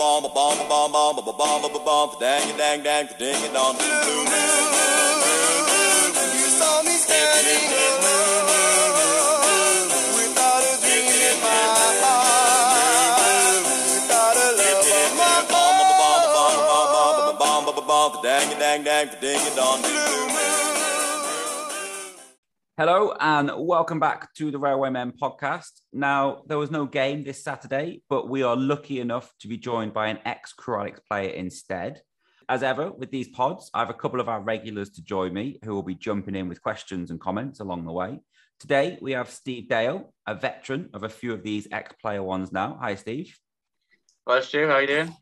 bomb, bomb, bomb, bomb, bomb, bomb, bomb, bomb, dang, dang, dang, ding, it on. You saw me standing alone without a dream in my heart, without a love of my own. Bomb, bomb, bomb, bomb, bomb, bomb, bomb, dang, dang, dang, ding, it on. Hello and welcome back to the Railwaymen podcast. Now, there was no game this Saturday, but we are lucky enough to be joined by an ex Crewe Alex player instead. As ever, with these pods, I have a couple of our regulars to join me who will be jumping in with questions and comments along the way. Today, we have Steve Dale, a veteran of a few of these ex player ones now. Hi, Steve. Hi, Stu. How are you doing?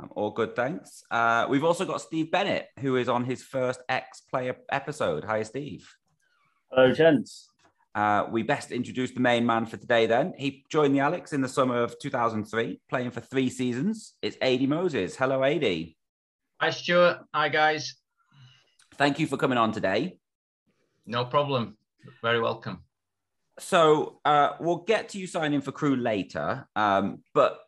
I'm all good, thanks. Uh, we've also got Steve Bennett, who is on his first ex player episode. Hi, Steve. Hello, gents. Uh, we best introduce the main man for today then. He joined the Alex in the summer of 2003, playing for three seasons. It's Adi Moses. Hello, Adi. Hi, Stuart. Hi, guys. Thank you for coming on today. No problem. Very welcome. So uh, we'll get to you signing for Crewe later, um, but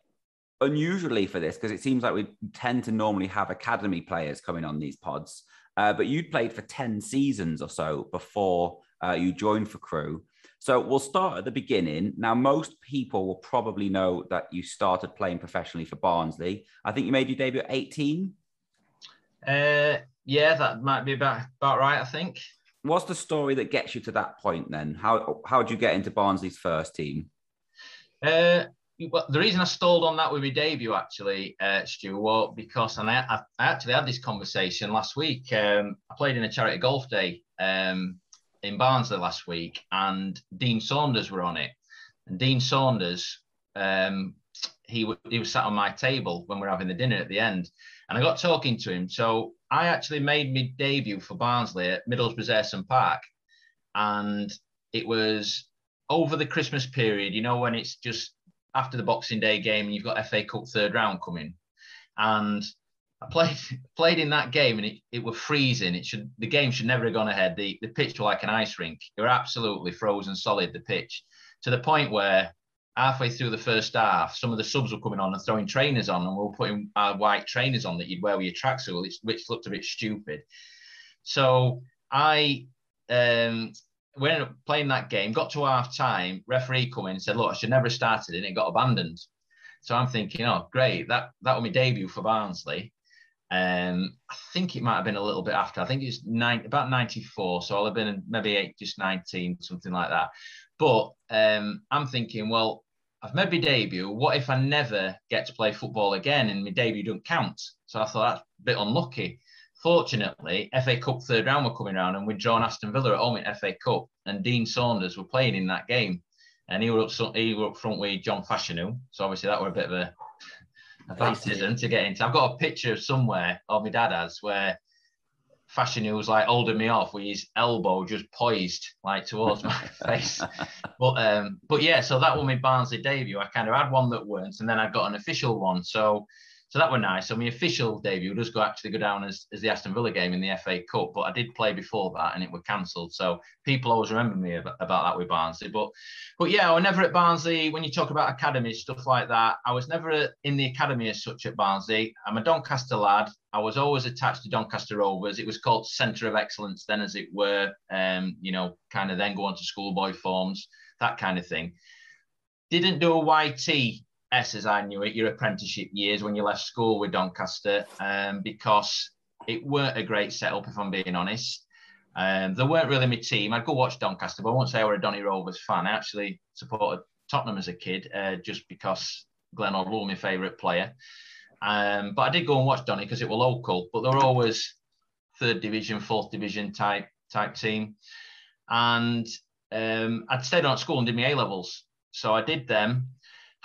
unusually for this, because it seems like we tend to normally have academy players coming on these pods, uh, but you'd played for 10 seasons or so before uh, you joined for Crewe. So we'll start at the beginning. Now, most people will probably know that you started playing professionally for Barnsley. I think you made your debut at 18. Uh, yeah, that might be about, about right, I think. What's the story that gets you to that point then? How how did you get into Barnsley's first team? Uh, well, the reason I stalled on that with my debut, actually, uh, Stu, was because and I, I, I actually had this conversation last week. Um, I played in a charity golf day um, in Barnsley last week, and Dean Saunders were on it. And Dean Saunders, um, he, w- he was sat on my table when we were having the dinner at the end, and I got talking to him. So I actually made my debut for Barnsley at Middlesbrough's Ayresome Park, and it was over the Christmas period. You know when it's just after the Boxing Day game and you've got FA Cup third round coming, and I played played in that game and it, it was freezing. It should the game should never have gone ahead. The the pitch was like an ice rink. It were absolutely frozen solid. The pitch to the point where halfway through the first half, some of the subs were coming on and throwing trainers on, and we were putting our white trainers on that you'd wear with your tracksuit, which, which looked a bit stupid. So I um, we ended up playing that game, got to half time, referee come in and said, Look, I should never have started and it got abandoned. So I'm thinking, oh, great, that that was my debut for Barnsley. Um, I think it might have been a little bit after. I think it's nine, about 94. So I'll have been maybe eight, just 19, something like that. But um, I'm thinking, well, I've made my debut. What if I never get to play football again and my debut don't count? So I thought that's a bit unlucky. Fortunately, FA Cup third round were coming around and we'd drawn Aston Villa at home in FA Cup and Dean Saunders were playing in that game. And he were up, he were up front with John Fashanu. So obviously that were a bit of a, baptism to get into. I've got a picture of somewhere of my dad has where Fashanu was like holding me off with his elbow just poised like towards my face. But um, but yeah, so that was my Barnsley debut. I kind of had one that weren't, and then I got an official one. So so that were nice. So my official debut does go actually go down as, as the Aston Villa game in the FA Cup, but I did play before that and it was cancelled. So people always remember me about, that with Barnsley. But but yeah, I was never at Barnsley. When you talk about academies, stuff like that, I was never in the academy as such at Barnsley. I'm a Doncaster lad. I was always attached to Doncaster Rovers. It was called Centre of Excellence then, as it were. Um, you know, kind of then go on to schoolboy forms, that kind of thing. Didn't do a YT S as I knew it, your apprenticeship years when you left school with Doncaster, um, because it weren't a great setup, if I'm being honest. Um, they weren't really my team. I'd go watch Doncaster, but I won't say I were a Donny Rovers fan. I actually supported Tottenham as a kid, uh, just because Glenn was my favourite player. Um, but I did go and watch Donny because it was local, but they were always third division, fourth division type type team. And um, I'd stayed on at school and did my A levels. So I did them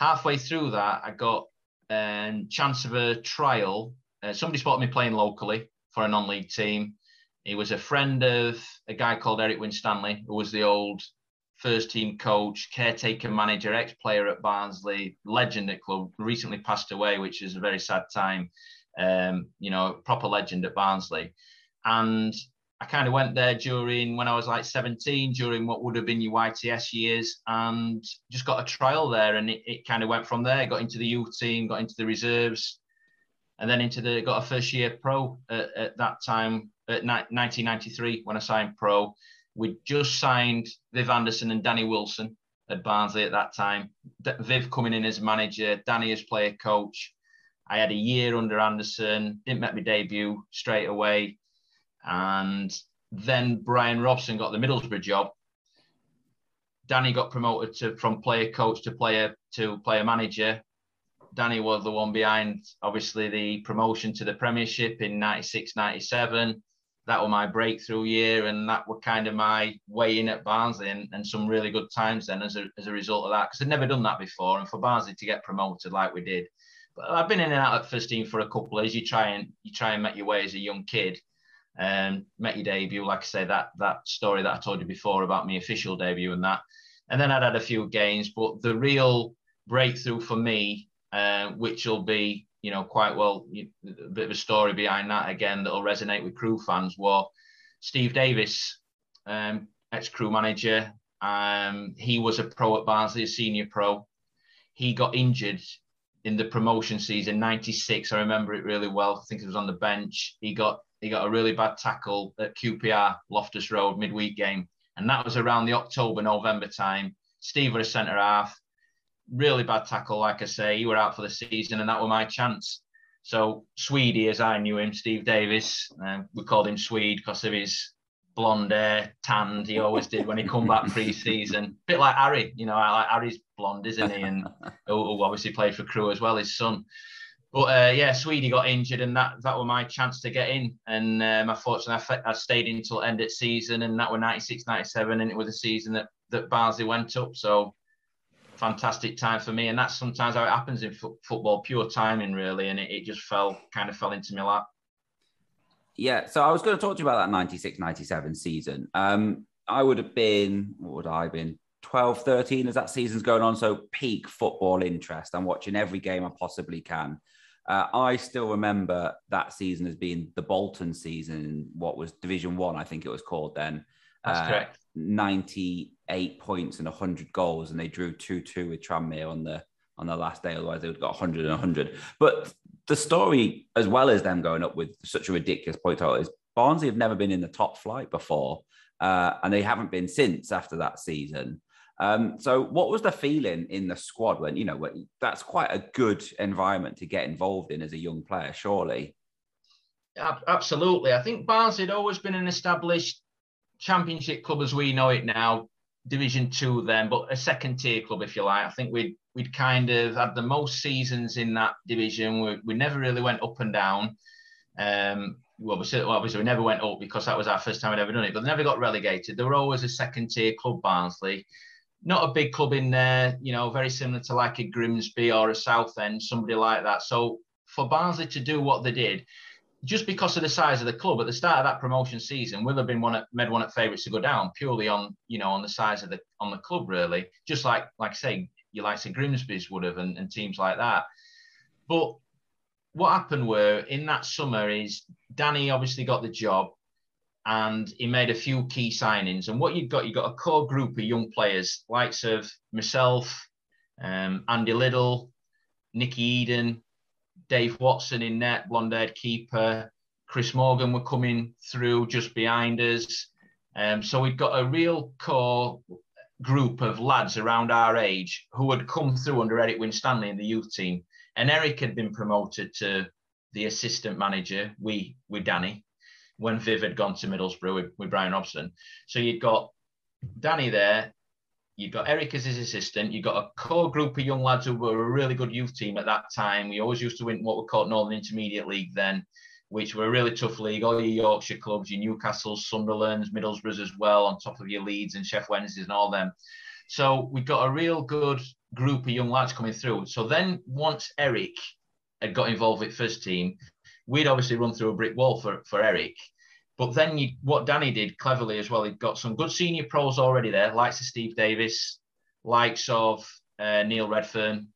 halfway through that, I got a um, chance of a trial. Uh, somebody spotted me playing locally for a non-league team. He was a friend of a guy called Eric Winstanley, who was the old first team coach, caretaker manager, ex-player at Barnsley, legend at club, recently passed away, which is a very sad time. Um, you know, proper legend at Barnsley. And I kind of went there during when I was like 17, during what would have been your YTS years, and just got a trial there. And it, it kind of went from there. Got into the youth team, got into the reserves, and then into the got a first year pro at, at that time at 1993 when I signed pro. We just signed Viv Anderson and Danny Wilson at Barnsley at that time. Viv coming in as manager, Danny as player coach. I had a year under Anderson, didn't make my debut straight away. And then Brian Robson got the Middlesbrough job. Danny got promoted to from player coach to player to player manager. Danny was the one behind, obviously, the promotion to the Premiership in 96 97 that was my breakthrough year, and that were kind of my way in at Barnsley, and, and some really good times then as a, as a result of that, because I'd never done that before, and for Barnsley to get promoted like we did. But I've been in and out at first team for a couple of years. You try and you try and make your way as a young kid, um, make your debut. Like I say, that that story that I told you before about my official debut and that, and then I'd had a few games, but the real breakthrough for me, uh, which will be you know, quite well, a bit of a story behind that again that'll resonate with Crewe fans. Were Steve Davis, um, ex Crewe manager, um, he was a pro at Barnsley, a senior pro. He got injured in the promotion season '96. I remember it really well. I think it was on the bench. He got he got a really bad tackle at QPR Loftus Road midweek game, and that was around the October November time. Steve was a centre half really bad tackle, like I say. He were out for the season, and that were my chance. So Swede, as I knew him, Steve Davis, uh, we called him Swede because of his blonde hair, tanned. He always did when he come back pre-season. Bit like Harry, you know, like Harry's blonde, isn't he? And who obviously played for Crewe as well, his son. But uh, yeah, Swede got injured, and that that was my chance to get in. And um, unfortunately, I, I stayed until end of season, and that was 96, 97, and it was a season that that Barnsley went up. So fantastic time for me. And that's sometimes how it happens in fo- football, pure timing, really. And it, it, just fell, kind of fell into my lap. Yeah. So I was going to talk to you about that 96 97 season. Um, I would have been, what would I have been? 12, 13 as that season's going on. So peak football interest. I'm watching every game I possibly can. Uh, I still remember that season as being the Bolton season, what was Division One, I think it was called then. That's uh, correct. 98 points and 100 goals, and they drew 2 2 with Tranmere on the on the last day. Otherwise, they would have got 100 and 100. But the story, as well as them going up with such a ridiculous point total, is Barnsley have never been in the top flight before, uh, and they haven't been since after that season. Um, so, what was the feeling in the squad when you know that's quite a good environment to get involved in as a young player? Surely. Absolutely, I think Barnsley had always been an established championship club as we know it now, Division Two then, but a second tier club if you like. I think we'd we'd kind of had the most seasons in that division. We, we never really went up and down. Um, well, obviously, obviously we never went up because that was our first time we'd ever done it, but never got relegated. They were always a second tier club, Barnsley. Not a big club in there, you know, very similar to like a Grimsby or a Southend, somebody like that. So for Barnsley to do what they did, just because of the size of the club at the start of that promotion season, will have been one of, made one of favourites to go down purely on you know on the size of the on the club really. Just like like I say, you like say Grimsby's would have and, and teams like that. But what happened were in that summer is Danny obviously got the job and he made a few key signings. And what you've got, you've got a core group of young players, likes of myself, um, Andy Liddell, Nicky Eaden, Dave Watson in net, blonde haired keeper. Chris Morgan were coming through just behind us. Um, so we've got a real core group of lads around our age who had come through under Eric Winstanley in the youth team. And Eric had been promoted to the assistant manager, we with Danny, when Viv had gone to Middlesbrough with, with Brian Robson. So you'd got Danny there, You've got Eric as his assistant. You've got a core group of young lads who were a really good youth team at that time. We always used to win what we called Northern Intermediate League then, which were a really tough league. All your Yorkshire clubs, your Newcastles, Sunderlands, Middlesbroughs as well, on top of your Leeds and Sheff Wednesdays and all them. So we got a real good group of young lads coming through. So then once Eric had got involved with first team, we'd obviously run through a brick wall for, for Eric. But then you, what Danny did cleverly as well, he got some good senior pros already there, likes of Steve Davis, likes of uh, Neil Redfearn,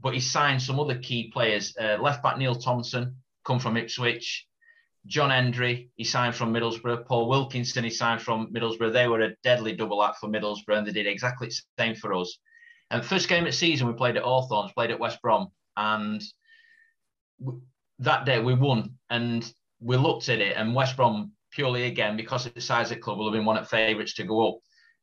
but he signed some other key players. Uh, left back Neil Thompson, come from Ipswich. John Hendrie, he signed from Middlesbrough. Paul Wilkinson, he signed from Middlesbrough. They were a deadly double act for Middlesbrough, and they did exactly the same for us. And first game of season, we played at Hawthorns, played at West Brom, and that day we won, and we looked at it, and West Brom purely again because of the size of the club will have been one of favourites to go up.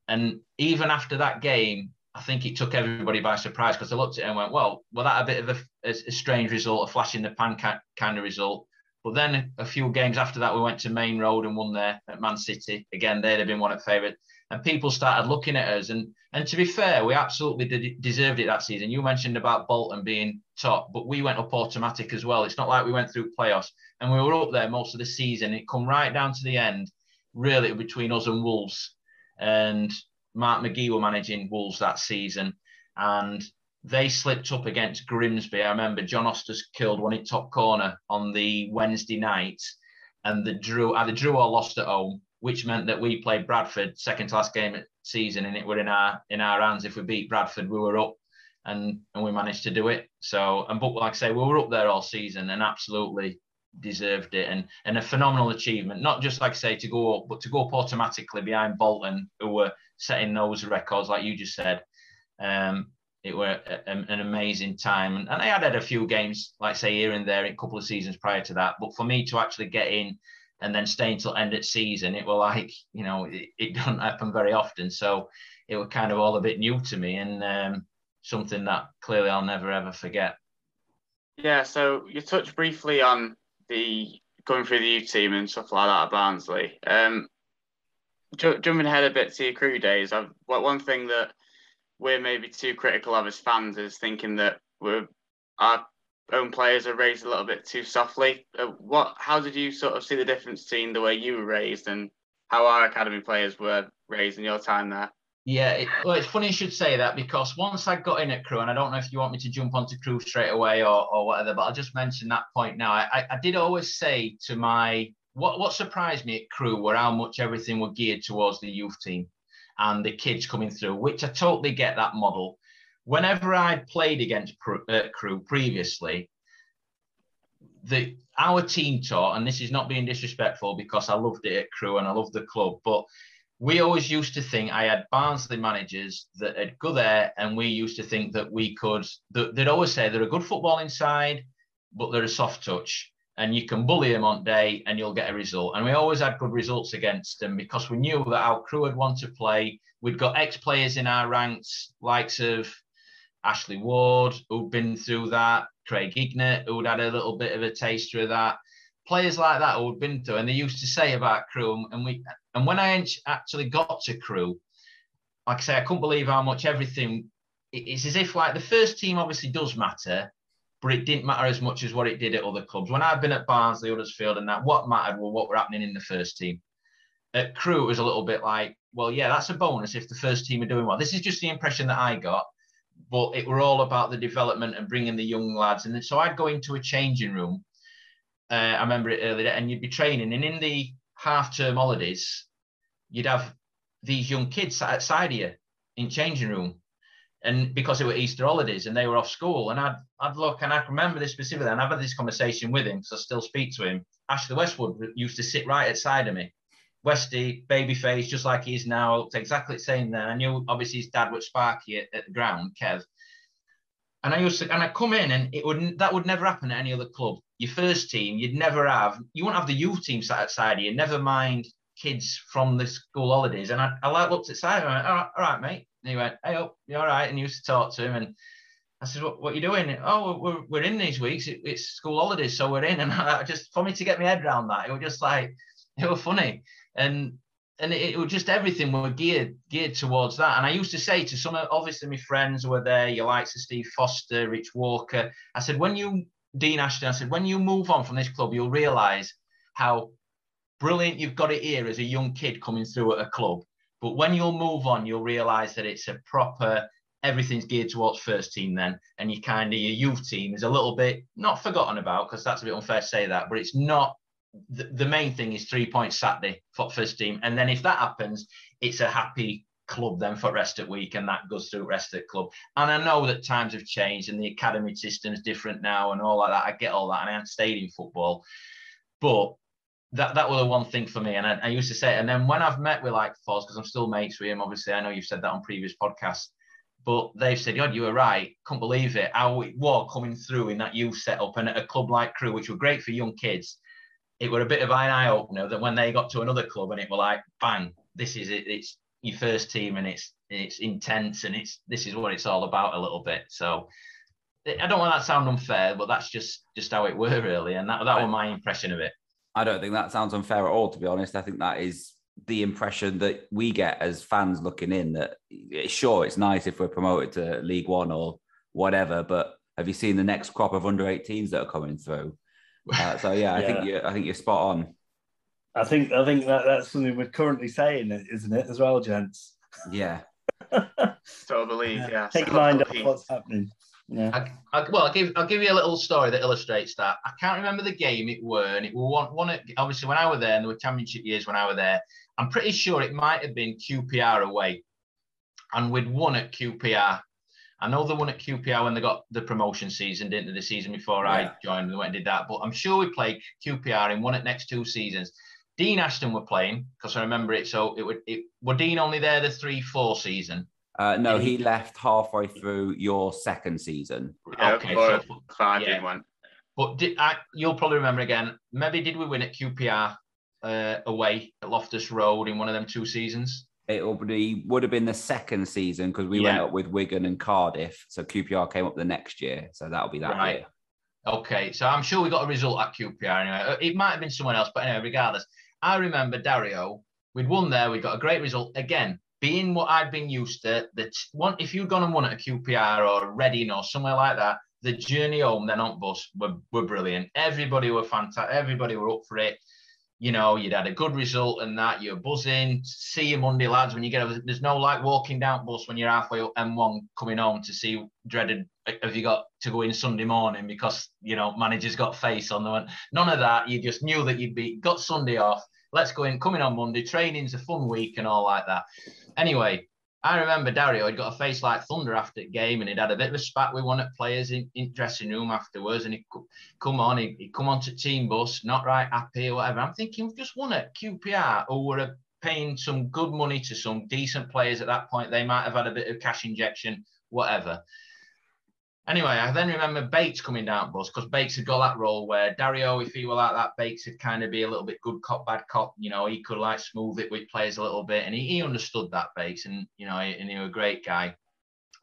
And even after that game, I think it took everybody by surprise because they looked at it and went, "Well, well, that a bit of a, a, strange result, a flash in the pan kind of result." But then a few games after that, we went to Maine Road and won there at Man City. Again, they'd have been one of favourite. And people started looking at us. And and to be fair, we absolutely deserved it that season. You mentioned about Bolton being top, but we went up automatic as well. It's not like we went through playoffs and we were up there most of the season. It come right down to the end, really between us and Wolves. And Mark McGhee were managing Wolves that season. And they slipped up against Grimsby. I remember John Oster's killed one in top corner on the Wednesday night, and the drew either drew or lost at home, which meant that we played Bradford second last game of season, and it were in our in our hands. If we beat Bradford, we were up, and and we managed to do it. So and but like I say, we were up there all season and absolutely deserved it, and and a phenomenal achievement. Not just like I say to go up, but to go up automatically behind Bolton, who were setting those records, like you just said. Um, it were a, an amazing time. And, and I had had a few games, like say here and there, a couple of seasons prior to that. But for me to actually get in and then stay until end of season, it was like you know it, it doesn't happen very often. So it was kind of all a bit new to me and um, something that clearly I'll never ever forget. Yeah. So you touched briefly on the going through the youth team and stuff like that at Barnsley. Um, jumping ahead a bit to your Crewe days, I've, what one thing that we're maybe too critical of as fans is thinking that we're our own players are raised a little bit too softly. Uh, what? How did you sort of see the difference between the way you were raised and how our academy players were raised in your time there? Yeah, it, well, it's funny you should say that because once I got in at Crewe, and I don't know if you want me to jump onto Crewe straight away or, or whatever, but I'll just mention that point now. I, I did always say to my what what surprised me at crew were how much everything were geared towards the youth team and the kids coming through, which I totally get that model. Whenever I'd played against uh, Crewe previously, the our team taught, and this is not being disrespectful because I loved it at Crewe and I loved the club, but we always used to think I had Barnsley managers that had go there, and we used to think that we could. They'd always say they're a good football inside, but they're a soft touch and you can bully them on day and you'll get a result. And we always had good results against them because we knew that our Crewe would want to play. We'd got ex players in our ranks, likes of Ashley Ward, who'd been through that, Craig Hignett, who'd had a little bit of a taster of that. Players like that who'd been through, and they used to say about Crewe, and we, and when I actually got to Crewe, like I say, I couldn't believe how much everything. It's as if like the first team obviously does matter, but it didn't matter as much as what it did at other clubs. When I've been at Barnsley, Huddersfield, and that, what mattered were what were happening in the first team. At Crewe, it was a little bit like, well, yeah, that's a bonus if the first team are doing well. This is just the impression that I got, but it were all about the development and bringing the young lads. And so I'd go into a changing room. Uh, I remember it earlier, and you'd be training, and in the half-term holidays, you'd have these young kids sat outside you in changing room and because it were Easter holidays and they were off school, and I'd I'd look and I remember this specifically, and I've had this conversation with him because I still speak to him. Ashley Westwood used to sit right outside of me. Westy, baby face, just like he is now, looked exactly the same then. I knew obviously his dad was Sparky at, at the ground, Kev. And I used to, and I come in, and it would that would never happen at any other club. Your first team, you'd never have, you wouldn't have the youth team sat outside you. Never mind kids from the school holidays. And I, I looked at Simon, and went, all right, all right, mate. And he went, hey, up, you all right? And he used to talk to him. And I said, what, what are you doing? Oh, we're, we're in these weeks. It, it's school holidays, so we're in. And I just, for me to get my head around that, it was just like, it was funny. And and it, it, was just everything were geared geared towards that. And I used to say to some of obviously my friends who were there, your likes of Steve Foster, Rich Walker, I said, when you Dean Ashton, I said, when you move on from this club, you'll realise how brilliant you've got it here as a young kid coming through at a club. But when you'll move on, you'll realise that it's a proper everything's geared towards first team then, and you kind of your youth team is a little bit not forgotten about because that's a bit unfair to say that, but it's not. The, the main thing is three points Saturday for first team, and then if that happens, it's a happy club then for rest of the week, and that goes through rest of the club. And I know that times have changed and the academy system is different now and all like that. I get all that, and I haven't stayed in football, but that that was the one thing for me. And I, I used to say, and then when I've met with like Foz, because I'm still mates with him, obviously, I know you've said that on previous podcasts. But they've said, God, you were right. Couldn't believe it. How it was coming through in that youth setup and at a club like Crewe, which were great for young kids. It were a bit of an eye opener that when they got to another club and it were like, bang, this is it. It's your first team and it's it's intense and it's this is what it's all about a little bit. So I don't want that to sound unfair, but that's just just how it were really, and that that was my impression of it. I don't think that sounds unfair at all, to be honest. I think that is the impression that we get as fans looking in. That eh, sure, it's nice if we're promoted to League One or whatever, but have you seen the next crop of under 18s that are coming through? Uh, so yeah, I Yeah. think you I think you're spot on. I think I think that that's something we're currently saying, isn't it, as well, gents? Yeah. totally. the league, yeah. Take So mind the off what's happening. Yeah. I, I, well, I'll give I'll give you a little story that illustrates that. I can't remember the game it were, and it were one one. at- Obviously, when I was there, and there were championship years when I was there. I'm pretty sure it might have been QPR away, and we'd won at QPR. I know they won at QPR when they got the promotion season, didn't they? The season before Yeah. I joined, they went and did that. But I'm sure we played QPR and won it next two seasons. Dean Ashton were playing because I remember it. So it would it were Dean only there the three four season. Uh, no, he he- left halfway through your second season. Yeah, Okay, so- five yeah. Dean went. But did, I, you'll probably remember again. Maybe did we win at QPR uh, away at Loftus Road in one of them two seasons? It will be would have been the second season because we went up with Wigan and Cardiff. So QPR came up the next year. So that'll be that Right. year. Okay, so I'm sure we got a result at QPR anyway. Uh, It might have been someone else, but anyway, regardless, I remember Dario. We'd won there. We got a great result again. Being what I'd been used to, that one if you'd gone and won at a QPR or Reading or somewhere like that, the journey home then on bus were, were brilliant. Everybody were fantastic. Everybody were up for it. You know, you'd had a good result and that you're buzzing. See you Monday, lads. When you get over, there's no like walking down bus when you're halfway up M1 coming home to see dreaded. Have you got to go in Sunday morning because you know manager's got face on the None of that. You just knew that you'd be got Sunday off. Let's go in. Coming on Monday. Training's a fun week and all like that. Anyway, I remember Dario had got a face like thunder after the game, and he'd had a bit of a spat with one of the players in, in dressing room afterwards. And he co- come on, he he come on to team bus, not right happy or whatever. I'm thinking we've just won at QPR, who were paying some good money to some decent players at that point. They might have had a bit of cash injection, whatever. Anyway, I then remember Bates coming down bus because Bates had got that role where Dario, if he were like that, Bates would kind of be a little bit good cop, bad cop. You know, he could like smooth it with players a little bit, and he, he understood that Bates, and you know, and he was a great guy.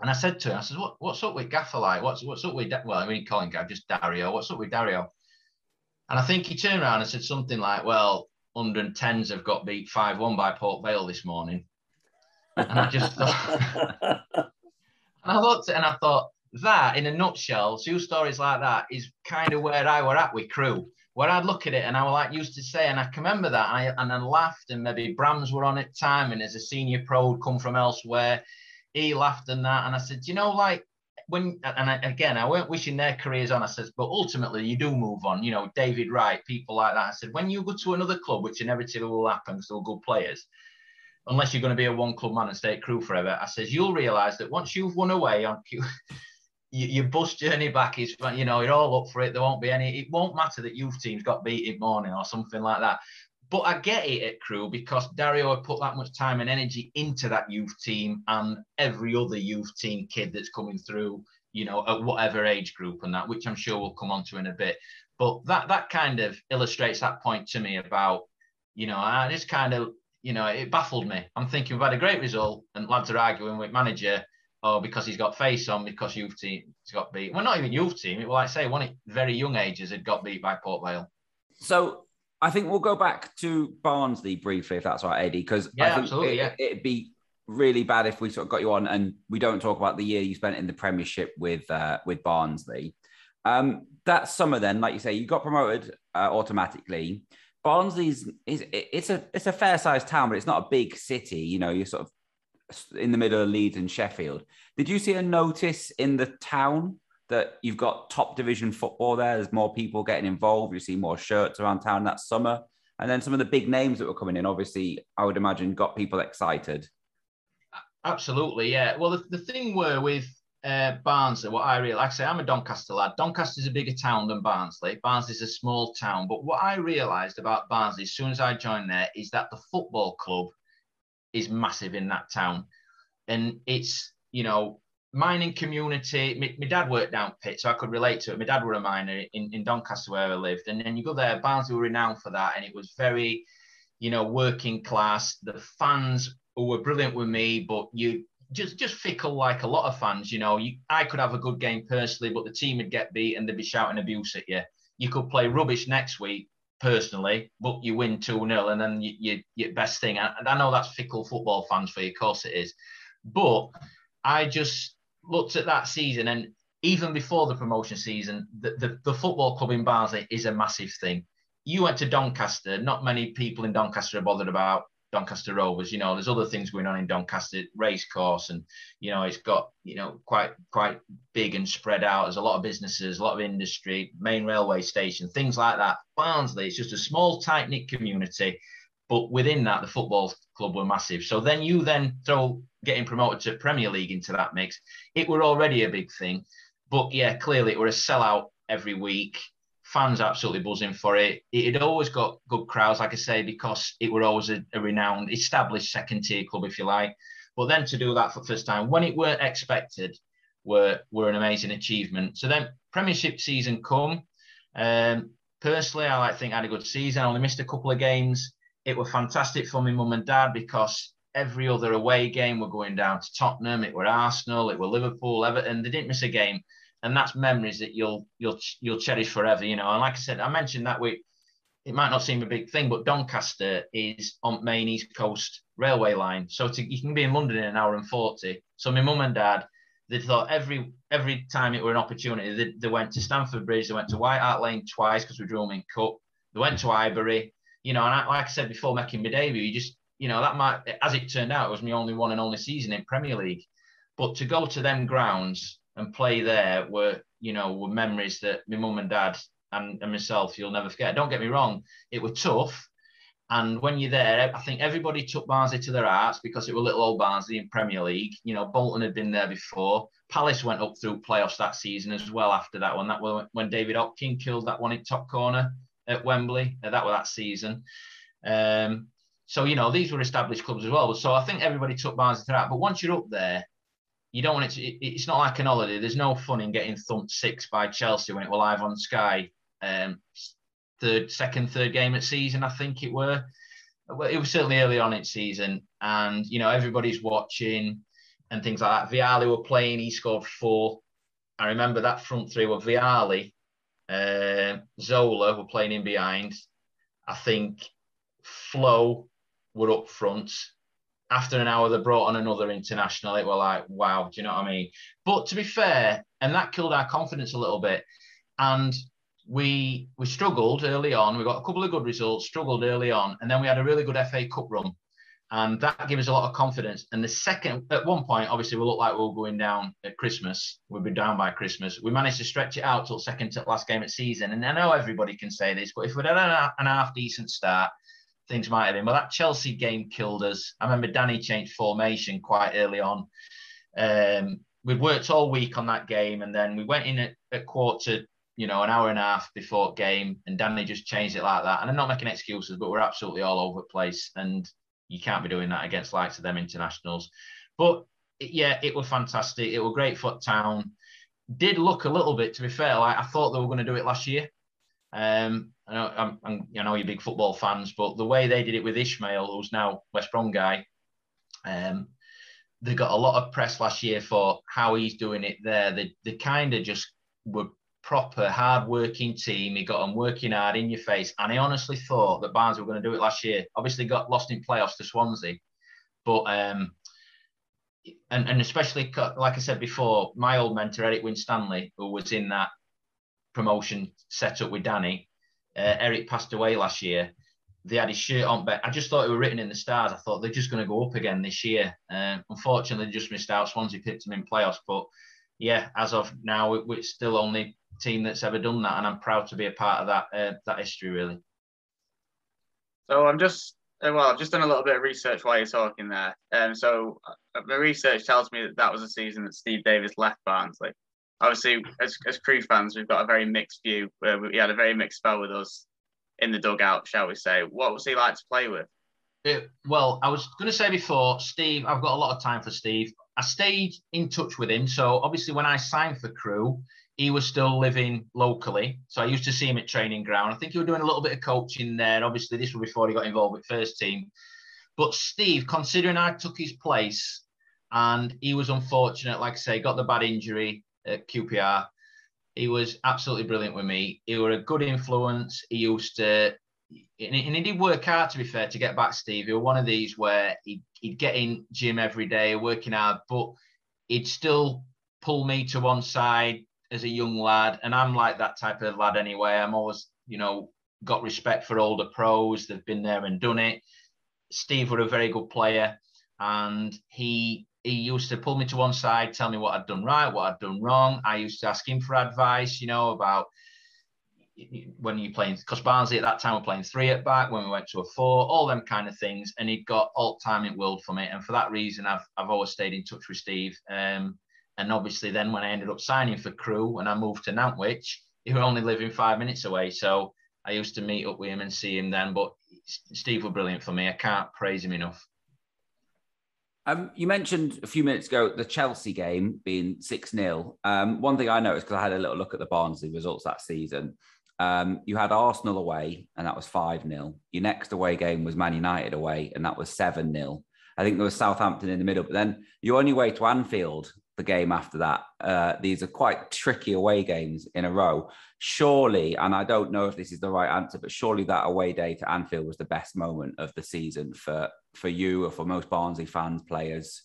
And I said to him, I said, what, "What's up with Gaffer like? What's what's up with Da- well, I mean, calling Gaff just Dario. What's up with Dario?" And I think he turned around and said something like, "Well, 110s have got beat five one by Port Vale this morning." And I just thought, and I looked and I thought that in a nutshell, two stories like that is kind of where I were at with Crewe. Where I'd look at it and I was like used to say, and I can remember that, I, and I laughed, and maybe Brams were on at time, and as a senior pro would come from elsewhere, he laughed and that, and I said, you know, like when, and I, again, I weren't wishing their careers on. I said, but ultimately you do move on. You know, David Wright, people like that. I said, when you go to another club, which inevitably will happen because they're good players, unless you're going to be a one club man and stay at Crewe forever. I says you'll realise that once you've won away on your, bus journey back is you know you're all up for it. There won't be any. It won't matter that youth teams got beat in morning or something like that. But I get it at Crewe because Dario had put that much time and energy into that youth team and every other youth team kid that's coming through, you know, at whatever age group and that, which I'm sure we'll come on to in a bit. But that that kind of illustrates that point to me about, you know, I just kind of you know, it baffled me. I'm thinking we've had a great result, and lads are arguing with manager, oh, because he's got face on, because youth team he's got beat. Well, not even youth team. It was like I say, one at very young ages had got beat by Port Vale. So I think we'll go back to Barnsley briefly, if that's right, Adi, because Yeah, absolutely, it, yeah. it'd be really bad if we sort of got you on and we don't talk about the year you spent in the Premiership with uh, with Barnsley. Um, that summer, then, like you say, you got promoted uh, automatically. Barnsley's is it's a it's a fair sized town, but it's not a big city. You know, you're sort of in the middle of Leeds and Sheffield. Did you see a notice in the town that you've got top division football there? There's more people getting involved. You see more shirts around town that summer. And then some of the big names that were coming in, obviously, I would imagine got people excited. Absolutely, yeah. Well, the, the thing were with uh, Barnsley, what I really like I say, I'm a Doncaster lad. Doncaster's a bigger town than Barnsley. Barnsley's a small town. But what I realised about Barnsley as soon as I joined there is that the football club is massive in that town. And it's, you know, mining community. My, my, dad worked down pit, so I could relate to it. My dad were a miner in, in Doncaster where I lived, and then you go there. Barnsley were renowned for that, and it was very, you know, working class. The fans who were brilliant with me, but you just just fickle like a lot of fans. You know, you I could have a good game personally, but the team would get beat and they'd be shouting abuse at you. You could play rubbish next week personally, but you win 2 0 and then you, you, your best thing. And I know that's fickle football fans for you, of course it is. But I just looked at that season and even before the promotion season, the, the, the football club in Barnsley is a massive thing. You went to Doncaster, not many people in Doncaster are bothered about Doncaster Rovers. You know, there's other things going on in Doncaster racecourse, and you know, it's got you know quite quite big and spread out. There's a lot of businesses, a lot of industry, main railway station, things like that. Barnsley, it's just a small, tight knit community, but within that, the football club were massive. So then you then throw getting promoted to Premier League into that mix. It were already a big thing, but yeah, clearly it were a sellout every week fans absolutely buzzing for it. It had always got good crowds, like I say, because it were always a, a renowned, established second tier club, if you like. But then to do that for the first time, when it weren't expected, were were an amazing achievement. So then Premiership season come. Um, personally, I like think I had a good season. I only missed a couple of games. It was fantastic for my mum and dad because every other away game were going down to Tottenham. It were Arsenal. It were Liverpool, Everton. They didn't miss a game and that's memories that you'll you'll you'll cherish forever. You know, and like I said, I mentioned that we it might not seem a big thing, but Doncaster is on main East Coast railway line, so to, you can be in London in an hour and forty. So my mum and dad, they thought every every time it were an opportunity, they, they went to Stamford Bridge, they went to White Hart Lane twice because we drew them in Cup. They went to Highbury, you know, and I, like I said before, making my debut, you just you know that might, as it turned out, it was my only one and only season in Premier League. But to go to them grounds and play there were, you know, were memories that my mum and dad and, and myself you'll never forget. Don't get me wrong, it was tough. And when you're there, I think everybody took Barnsley to their hearts because it were little old Barnsley in Premier League. You know, Bolton had been there before. Palace went up through playoffs that season as well after that one. That was when David Hopkin killed that one in top corner at Wembley. Uh, that was that season. Um, so, you know, these were established clubs as well. So I think everybody took Barnsley to that. But once you're up there, you don't want it to, it, it's not like an holiday. There's no fun in getting thumped six by Chelsea when it were live on Sky. Um, third, second, third game at season, I think it were. It was certainly early on in season, and you know everybody's watching and things like that. Vialli were playing; he scored four. I remember that front three were Vialli, uh, Zola were playing in behind. I think Flo were up front, after an hour they brought on another international. It were like wow do you know what i mean? But to be fair and that killed our confidence a little bit and we we struggled early on. We got a couple of good results struggled early on and then we had a really good fa cup run and that gave us a lot of confidence. And the second at one point obviously we looked like we were going down at christmas. We'd be down by christmas. We managed to stretch it out till second to last game of season. And i know everybody can say this but if we'd had an half decent start things might have been. Well, that Chelsea game killed us. I remember Danny changed formation quite early on. Um, we'd worked all week on that game, and then we went in at, at quarter, you know, an hour and a half before game, and Danny just changed it like that. And I'm not making excuses, but we're absolutely all over the place, and you can't be doing that against likes of them internationals. But yeah, it was fantastic. It was great foot town. Did look a little bit, to be fair, like I thought they were going to do it last year. Um, I know, I'm, I'm, know you're big football fans, but the way they did it with Ismaël, who's now West Brom guy, um, they got a lot of press last year for how he's doing it there. They, they kind of just were proper hard-working team. He got them working hard in your face, and I honestly thought that Barnes were going to do it last year. Obviously, got lost in playoffs to Swansea, but um, and and especially like I said before, my old mentor Eric Winstanley, who was in that promotion set up with Danny. Uh, Eric passed away last year. They had his shirt on, but I just thought it were written in the stars. I thought they're just going to go up again this year. Uh, unfortunately, they just missed out. Swansea picked them in playoffs, but yeah, as of now, it, it's still only team that's ever done that, and I'm proud to be a part of that uh, that history, really. So I'm just uh, well, I've just done a little bit of research while you're talking there. Um, so uh, the research tells me that that was a season that Steve Davis left Barnsley obviously as, as Crewe fans we've got a very mixed view where we had a very mixed spell with us in the dugout shall we say what was he like to play with it, well i was going to say before steve i've got a lot of time for steve I stayed in touch with him. So obviously, when I signed for Crewe, he was still living locally. So I used to see him at training ground. I think he was doing a little bit of coaching there. Obviously, this was before he got involved with first team. But Steve, considering I took his place and he was unfortunate, like I say, got the bad injury at QPR, he was absolutely brilliant with me. He was a good influence. He used to, and he did work hard, to be fair, to get back Steve. He was one of these where he'd, he'd get in gym every day, working hard, but he'd still pull me to one side, as a young lad, and I'm like that type of lad anyway. I'm always, you know, got respect for older pros. They've been there and done it. Steve was a very good player, and he he used to pull me to one side, tell me what I'd done right, what I'd done wrong. I used to ask him for advice, you know, about when you're playing because Barnsley at that time were playing three at back when we went to a four, all them kind of things, and he'd got all time in world from it. And for that reason, I've I've always stayed in touch with Steve. Um, and obviously, then when I ended up signing for Crewe and I moved to Nantwich, he was only living five minutes away. So I used to meet up with him and see him then. But Steve was brilliant for me. I can't praise him enough. Um, you mentioned a few minutes ago the Chelsea game being 6 0. Um, one thing I noticed because I had a little look at the Barnsley results that season, um, you had Arsenal away and that was 5 0. Your next away game was Man United away and that was 7 0. I think there was Southampton in the middle, but then your only way to Anfield the game after that. Uh, these are quite tricky away games in a row. Surely, and I don't know if this is the right answer, but surely that away day to Anfield was the best moment of the season for for you or for most Barnsley fans, players.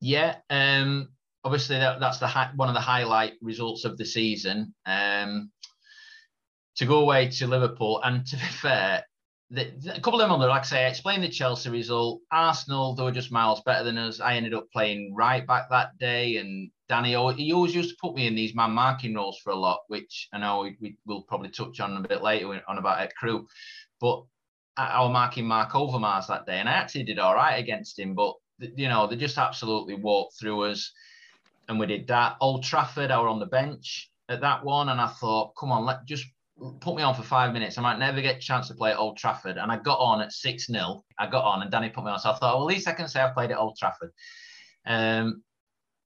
Yeah, um, obviously that, that's the hi- one of the highlight results of the season. Um, to go away to Liverpool, and to be fair, the, the, a couple of them on the like I say, I explained the Chelsea result. Arsenal, they were just miles better than us. I ended up playing right back that day, and Danny, he always used to put me in these man marking roles for a lot, which I know we, we will probably touch on a bit later on about at Crewe. But I was marking Marc Overmars that day, and I actually did all right against him. But you know, they just absolutely walked through us, and we did that. Old Trafford, I were on the bench at that one, and I thought, come on, let just put me on for five minutes. I might never get a chance to play at Old Trafford. And I got on at 6 0. I got on and Danny put me on. So I thought, well, at least I can say I played at Old Trafford. Um,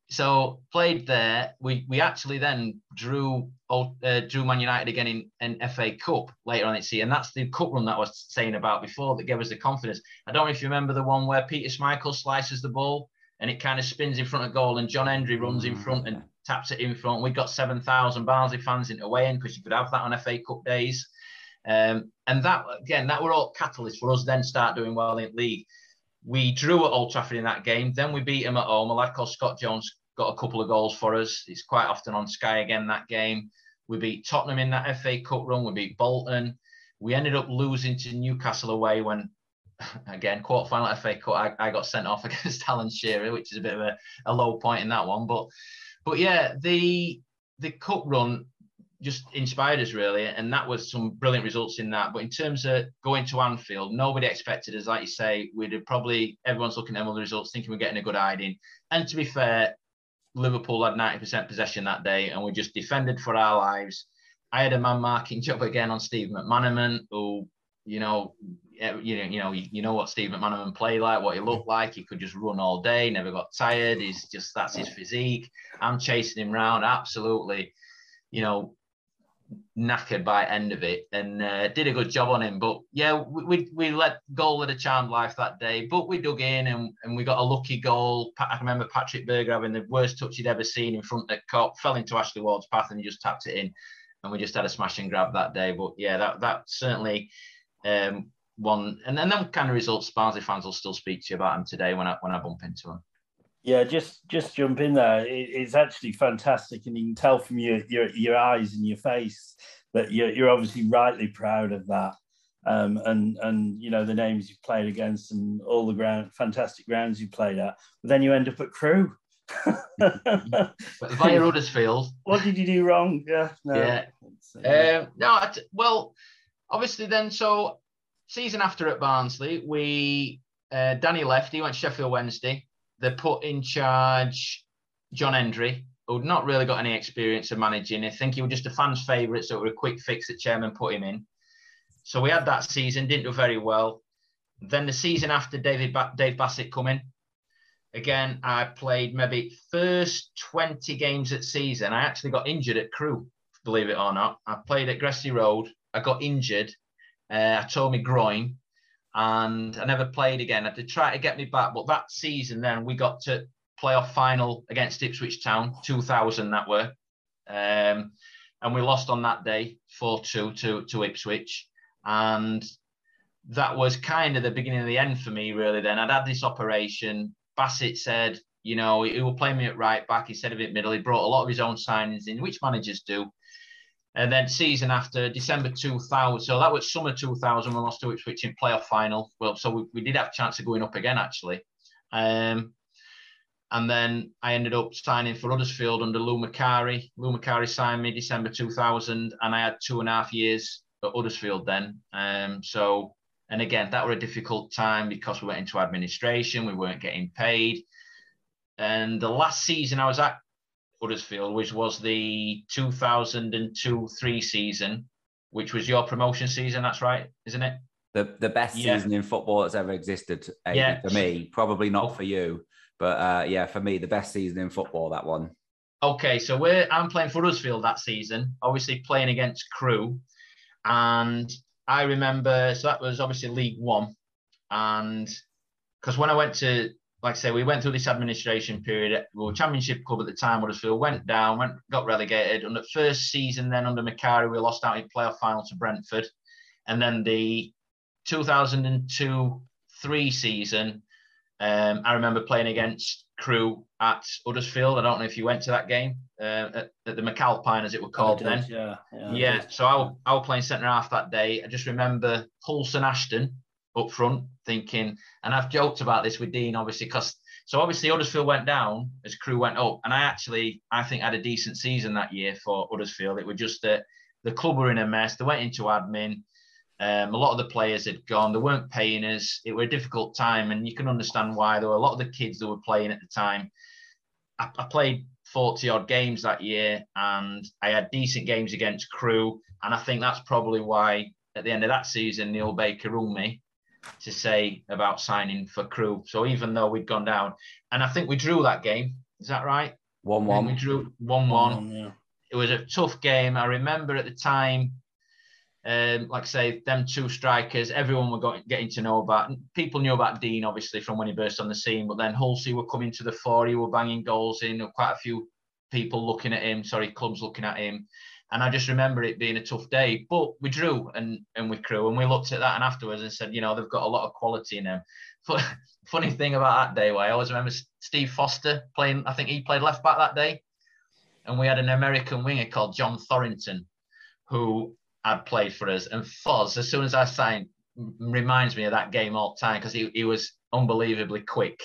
so played there. We we actually then drew uh, drew Man United again in an FA Cup later on at sea, and that's the cup run that I was saying about before that gave us the confidence. I don't know if you remember the one where Peter Schmeichel slices the ball and it kind of spins in front of goal, and John Hendrie runs in front and taps it in front. We got 7,000 Barnsley fans into away end because you could have that on FA Cup days. Um, and that, again, that were all catalysts for us then start doing well in league. We drew at Old Trafford in that game. Then we beat him at home. A lad called Scott Jones got a couple of goals for us. It's quite often on Sky again that game. We beat Tottenham in that FA Cup run. We beat Bolton. We ended up losing to Newcastle away when, again, quarter final FA Cup, I, I got sent off against Alan Shearer, which is a bit of a, a low point in that one. But but yeah, the the cup run just inspired us really, and that was some brilliant results in that. But in terms of going to Anfield, nobody expected us. Like you say, we'd have probably everyone's looking at them the results, thinking we're getting a good hiding. And to be fair, Liverpool had 90% possession that day, and we just defended for our lives. I had a man marking job again on Steve McManaman, who you know, eh, you know, you know, you know what Steve McManaman played like, what he looked mm. like. He could just run all day, never got tired. He's just that's his physique. I'm chasing him around, absolutely, you know, knackered by end of it, and uh, did a good job on him. But yeah, we, we, we let goal at a charmed life that day, but we dug in and, and we got a lucky goal. I remember Patrik Berger having the worst touch he'd ever seen in front of Kop, fell into Ashley Ward's path, and just tapped it in, and we just had a smash and grab that day. But yeah, that that certainly um, one, and then them kind of results, Barnsley fans will still speak to you about them today when I when I bump into them. Yeah, just just jump in there. It, it's actually fantastic, and you can tell from your your, your eyes and your face that you're, you're obviously rightly proud of that. Um, and and you know the names you've played against and all the ground fantastic grounds you played at. But then you end up at Crewe. Via Huddersfield. What did you do wrong? Yeah. No. Yeah. Um, no. Well, obviously then so season after at Barnsley, we uh, Danny left. He went to Sheffield Wednesday. They put in charge John Hendrie, who'd not really got any experience of managing. I think he was just a fan's favourite, so it was a quick fix that chairman put him in. So we had that season, didn't do very well. Then the season after, David ba- Dave Bassett come in. again, I played maybe first 20 games at season. I actually got injured at Crewe, believe it or not. I played at Gresty Road. I got injured. Uh, I tore my groin and I never played again. I did try to get me back, but that season then we got to playoff final against Ipswich Town, 2000 that were. Um, and we lost on that day 4-2 to, to Ipswich. And that was kind of the beginning of the end for me, really. Then I'd had this operation. Bassett said, you know, he will play me at right back instead of it middle. He brought a lot of his own signings in, which managers do. And then season after December 2000, so that was summer 2000, we lost to Ipswich in playoff final. Well, so we, we did have a chance of going up again, actually. Um, and then I ended up signing for Huddersfield under Lou Macari. Lou Macari signed me December 2000, and I had two and a half years at Huddersfield then. Um, so, and again, that were a difficult time because we went into administration, we weren't getting paid. And the last season I was at Huddersfield, which was the 2002 3 season, which was your promotion season. That's right, isn't it? The, the best yeah. season in football that's ever existed. Yeah. For me, probably not for you, but uh, yeah, for me, the best season in football, that one. Okay, so we're I'm playing for Huddersfield that season, obviously playing against Crewe. And I remember, so that was obviously League One. And because when I went to like I say, we went through this administration period. We were Championship club at the time, Huddersfield went down, went got relegated. And the first season, then under Macari, we lost out in playoff final to Brentford. And then the 2002 three season, um, I remember playing against Crewe at Huddersfield. I don't know if you went to that game uh, at, at, the McAlpine, as it were called did, then. Yeah, yeah. yeah so I, I was playing centre half that day. I just remember Hulse and Ashton up front, thinking, and I've joked about this with Dean, obviously, because so obviously Huddersfield went down as Crewe went up, and I actually I think had a decent season that year for Huddersfield. It was just that the club were in a mess. They went into admin. Um, a lot of the players had gone. They weren't paying us. It was a difficult time, and you can understand why. There were a lot of the kids that were playing at the time. I, I played 40 odd games that year, and I had decent games against Crewe, and I think that's probably why at the end of that season Neil Baker ruled me to say about signing for Crewe. So even though we'd gone down, and I think we drew that game. Is that right? One one. We drew one one. Yeah. It was a tough game. I remember at the time, um, like I say, them two strikers, everyone were going, getting to know about. People knew about Dean obviously from when he burst on the scene, but then Hulsey were coming to the fore. He were banging goals in. Quite a few people looking at him. Sorry, clubs looking at him. And I just remember it being a tough day, but we drew and and we Crewe and we looked at that and afterwards and said, you know, they've got a lot of quality in them. But funny thing about that day, why I always remember Steve Foster playing. I think he played left back that day, and we had an American winger called John Thorrington, who had played for us. And Foz, as soon as I signed, reminds me of that game all the time because he, he was unbelievably quick.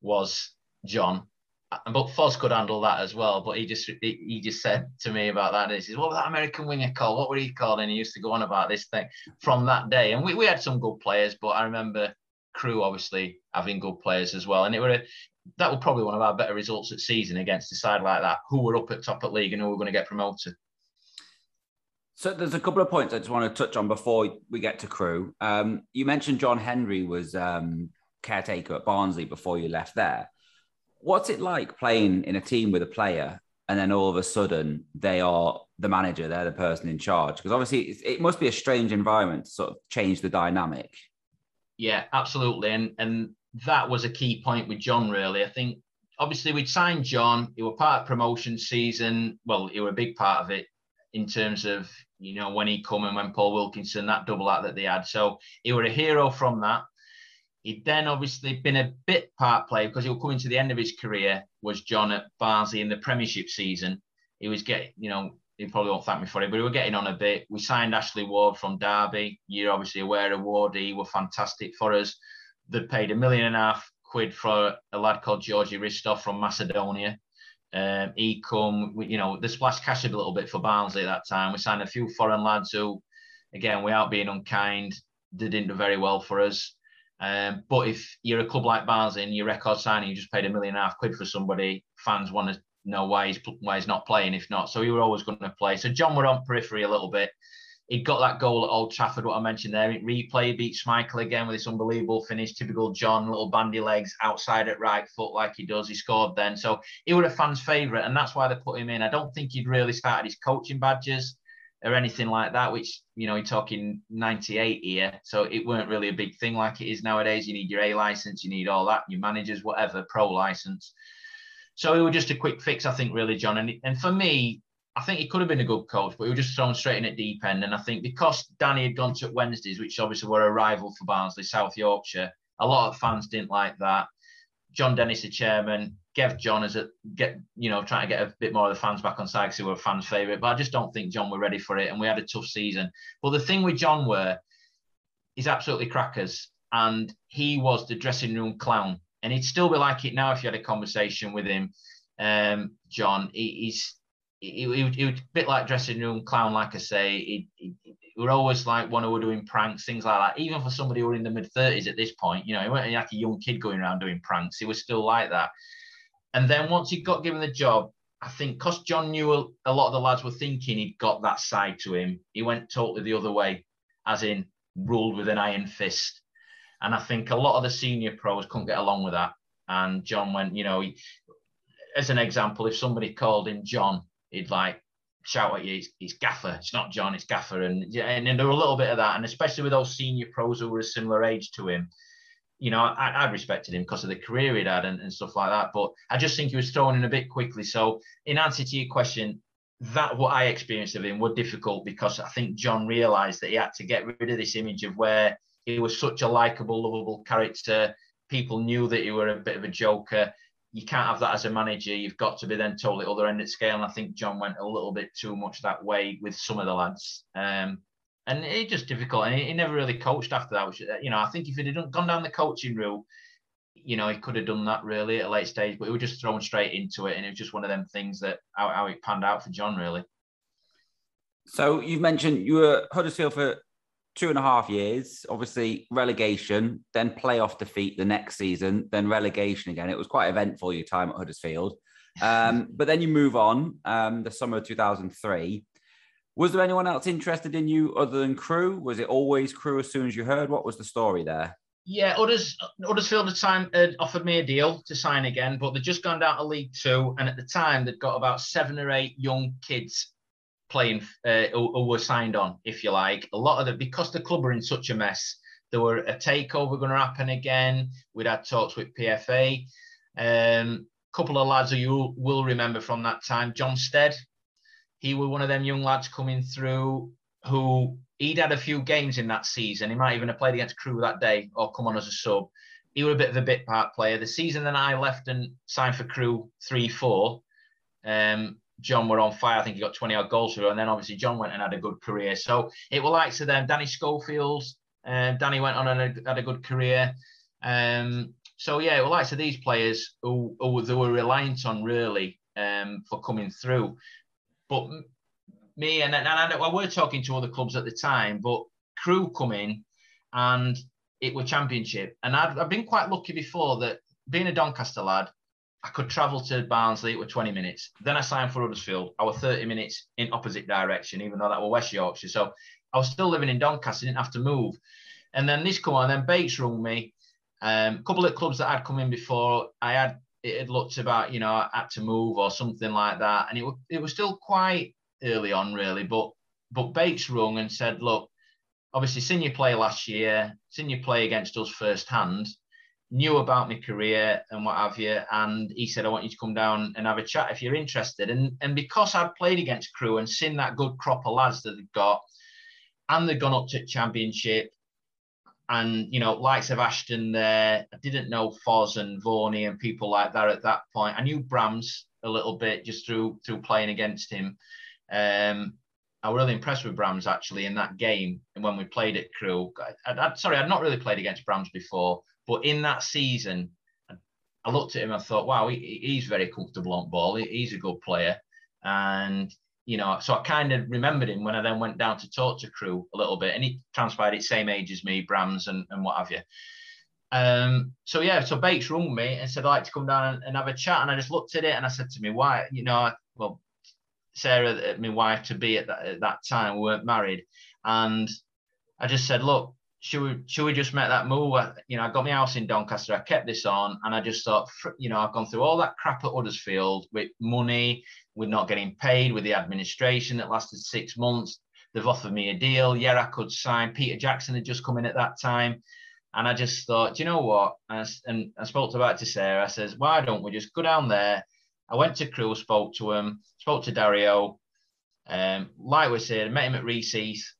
Was John, but Foz could handle that as well. But he just he, just said to me about that. And he says, "What was that American winger called? What were he called?" And he used to go on about this thing from that day. And we, we had some good players, but I remember Crewe obviously having good players as well. And it were a, that was probably one of our better results at season against a side like that, who were up at top of league and who were going to get promoted. So there's a couple of points I just want to touch on before we get to Crewe. Um, you mentioned John Hendrie was um, caretaker at Barnsley before you left there. What's it like playing in a team with a player and then all of a sudden they are the manager, they're the person in charge? Because obviously it must be a strange environment to sort of change the dynamic. Yeah, absolutely. And and that was a key point with John, really. I think obviously we'd signed John, he was part of promotion season. Well, he was a big part of it in terms of, you know, when he come and when Paul Wilkinson, that double act that they had. So he was a hero from that. He'd then obviously been a bit part player because he was coming to the end of his career, was John at Barnsley in the Premiership season. He was getting, you know, he probably won't thank me for it, but we were getting on a bit. We signed Ashley Ward from Derby. You're obviously aware of Ward. He were fantastic for us. They paid a million and a half quid for a lad called Georgi Hristov from Macedonia. Um, he come, you know, the splash cash a little bit for Barnsley at that time. We signed a few foreign lads who, again, without being unkind, they didn't do very well for us. Um, but if you're a club like Barnsley and your record signing, you just paid a million and a half quid for somebody, fans want to know why he's why he's not playing. If not, so he were always going to play. So John were on periphery a little bit. He'd got that goal at Old Trafford, what I mentioned there. Replay beat Schmeichel again with this unbelievable finish. Typical John, little bandy legs outside at right foot like he does. He scored then. So he was a fan's favourite, and that's why they put him in. I don't think he'd really started his coaching badges or anything like that, which, you know, you're talking 98 here. So it weren't really a big thing like it is nowadays. You need your A license, you need all that, your managers, whatever, pro license. So it was just a quick fix, I think, really, John. And, and for me, I think he could have been a good coach, but he was just thrown straight in at deep end. And I think because Danny had gone to Wednesdays, which obviously were a rival for Barnsley, South Yorkshire, a lot of fans didn't like that. John Dennis, the chairman, gave John is a get, you know, trying to get a bit more of the fans back on side because he were a fan's favourite. But I just don't think John were ready for it, and we had a tough season. But the thing with John were, he's absolutely crackers, and he was the dressing room clown, and he'd still be like it now if you had a conversation with him. Um, John, he, he's he, he, he was a bit like dressing room clown, like I say. He, he, we're always like one who were doing pranks, things like that. Even for somebody who were in the mid 30s at this point, you know, he wasn't like a young kid going around doing pranks. He was still like that. And then once he got given the job, I think because John knew a, lot of the lads were thinking he'd got that side to him, he went totally the other way, as in ruled with an iron fist. And I think a lot of the senior pros couldn't get along with that. And John went, you know, he, as an example, if somebody called him John, he'd like shout at you, it's, it's Gaffer, it's not John, it's Gaffer. And, and, and there were a little bit of that. And especially with those senior pros who were a similar age to him, you know, I, I respected him because of the career he'd had and, and stuff like that. But I just think he was thrown in a bit quickly. So, in answer to your question, that what I experienced of him were difficult because I think John realised that he had to get rid of this image of where he was such a likable, lovable character. People knew that he were a bit of a joker. You can't have that as a manager. You've got to be then told totally other end of the scale. And I think John went a little bit too much that way with some of the lads. Um, and it's just difficult. And he, never really coached after that. Which you know, I think if he'd gone down the coaching route, you know, he could have done that really at a late stage. But he was just thrown straight into it, and it was just one of them things that how, how it panned out for John really. So you've mentioned you were Huddersfield for two and a half years. Obviously, relegation, then playoff defeat the next season, then relegation again. It was quite eventful your time at Huddersfield. Um, but then you move on um, the summer of 2003 was there anyone else interested in you other than Crewe? Was it always Crewe as soon as you heard? What was the story there? Yeah, others at the time had offered me a deal to sign again, but they'd just gone down to League Two, and at the time they'd got about seven or eight young kids playing uh, who, who, were signed on, if you like. A lot of them because the club were in such a mess. There were a takeover going to happen again. We'd had talks with PFA. A um, couple of lads who you will remember from that time, John Stead, he was one of them young lads coming through who he'd had a few games in that season. He might even have played against Crewe that day or come on as a sub. He was a bit of a bit part player. The season that I left and signed for Crewe 3 4, um, John were on fire. I think he got 20 odd goals for through. And then obviously John went and had a good career. So it was like to them, Danny Schofield. Um, Danny went on and had a good career. Um, so yeah, it was like to these players who, who they were reliant on really um, for coming through. But me and, and I, were talking to other clubs at the time, but Crewe come in and it was championship. And I'd, I've been quite lucky before that being a Doncaster lad, I could travel to Barnsley, it was 20 minutes. Then I signed for Huddersfield. I was 30 minutes in opposite direction, even though that was West Yorkshire. So I was still living in Doncaster, didn't have to move. And then this come on, then Bakes rung me. Um, a couple of clubs that I'd come in before, I had it had looked about, you know, I had to move or something like that. And it, it was still quite early on, really. But but Bakes rung and said, look, obviously, seen you play last year, seen you play against us firsthand, knew about my career and what have you. And he said, I want you to come down and have a chat if you're interested. And, and because I'd played against Crewe and seen that good crop of lads that they'd got, and they'd gone up to championship, and you know, likes of Ashton there. I didn't know Foz and Varney and people like that at that point. I knew Brams a little bit just through through playing against him. Um, I was really impressed with Brams actually in that game when we played at Crewe. I, I, sorry, I'd not really played against Brams before, but in that season, I looked at him. I thought, wow, he, he's very comfortable on ball. He, he's a good player, and you know, so I kind of remembered him when I then went down to talk to Crewe a little bit, and he transpired it same age as me, Brams and, and what have you. Um, so yeah, so Bakes rung me and said I'd like to come down and, and, have a chat, and I just looked at it and I said to me, why, you know, well, Sarah, my wife to be at that, at that time, we weren't married. And I just said, look, should we should we just make that move? I, you know, I got my house in Doncaster. I kept this on, and I just thought, you know, I've gone through all that crap at Huddersfield with money, with not getting paid, with the administration that lasted six months. They've offered me a deal. Yeah, I could sign. Peter Jackson had just come in at that time. And I just thought, you know what? And I, and I spoke to to Sarah. I says, why don't we just go down there? I went to Crewe, spoke to him, spoke to Dario. Um, like we said, met him at Reese's.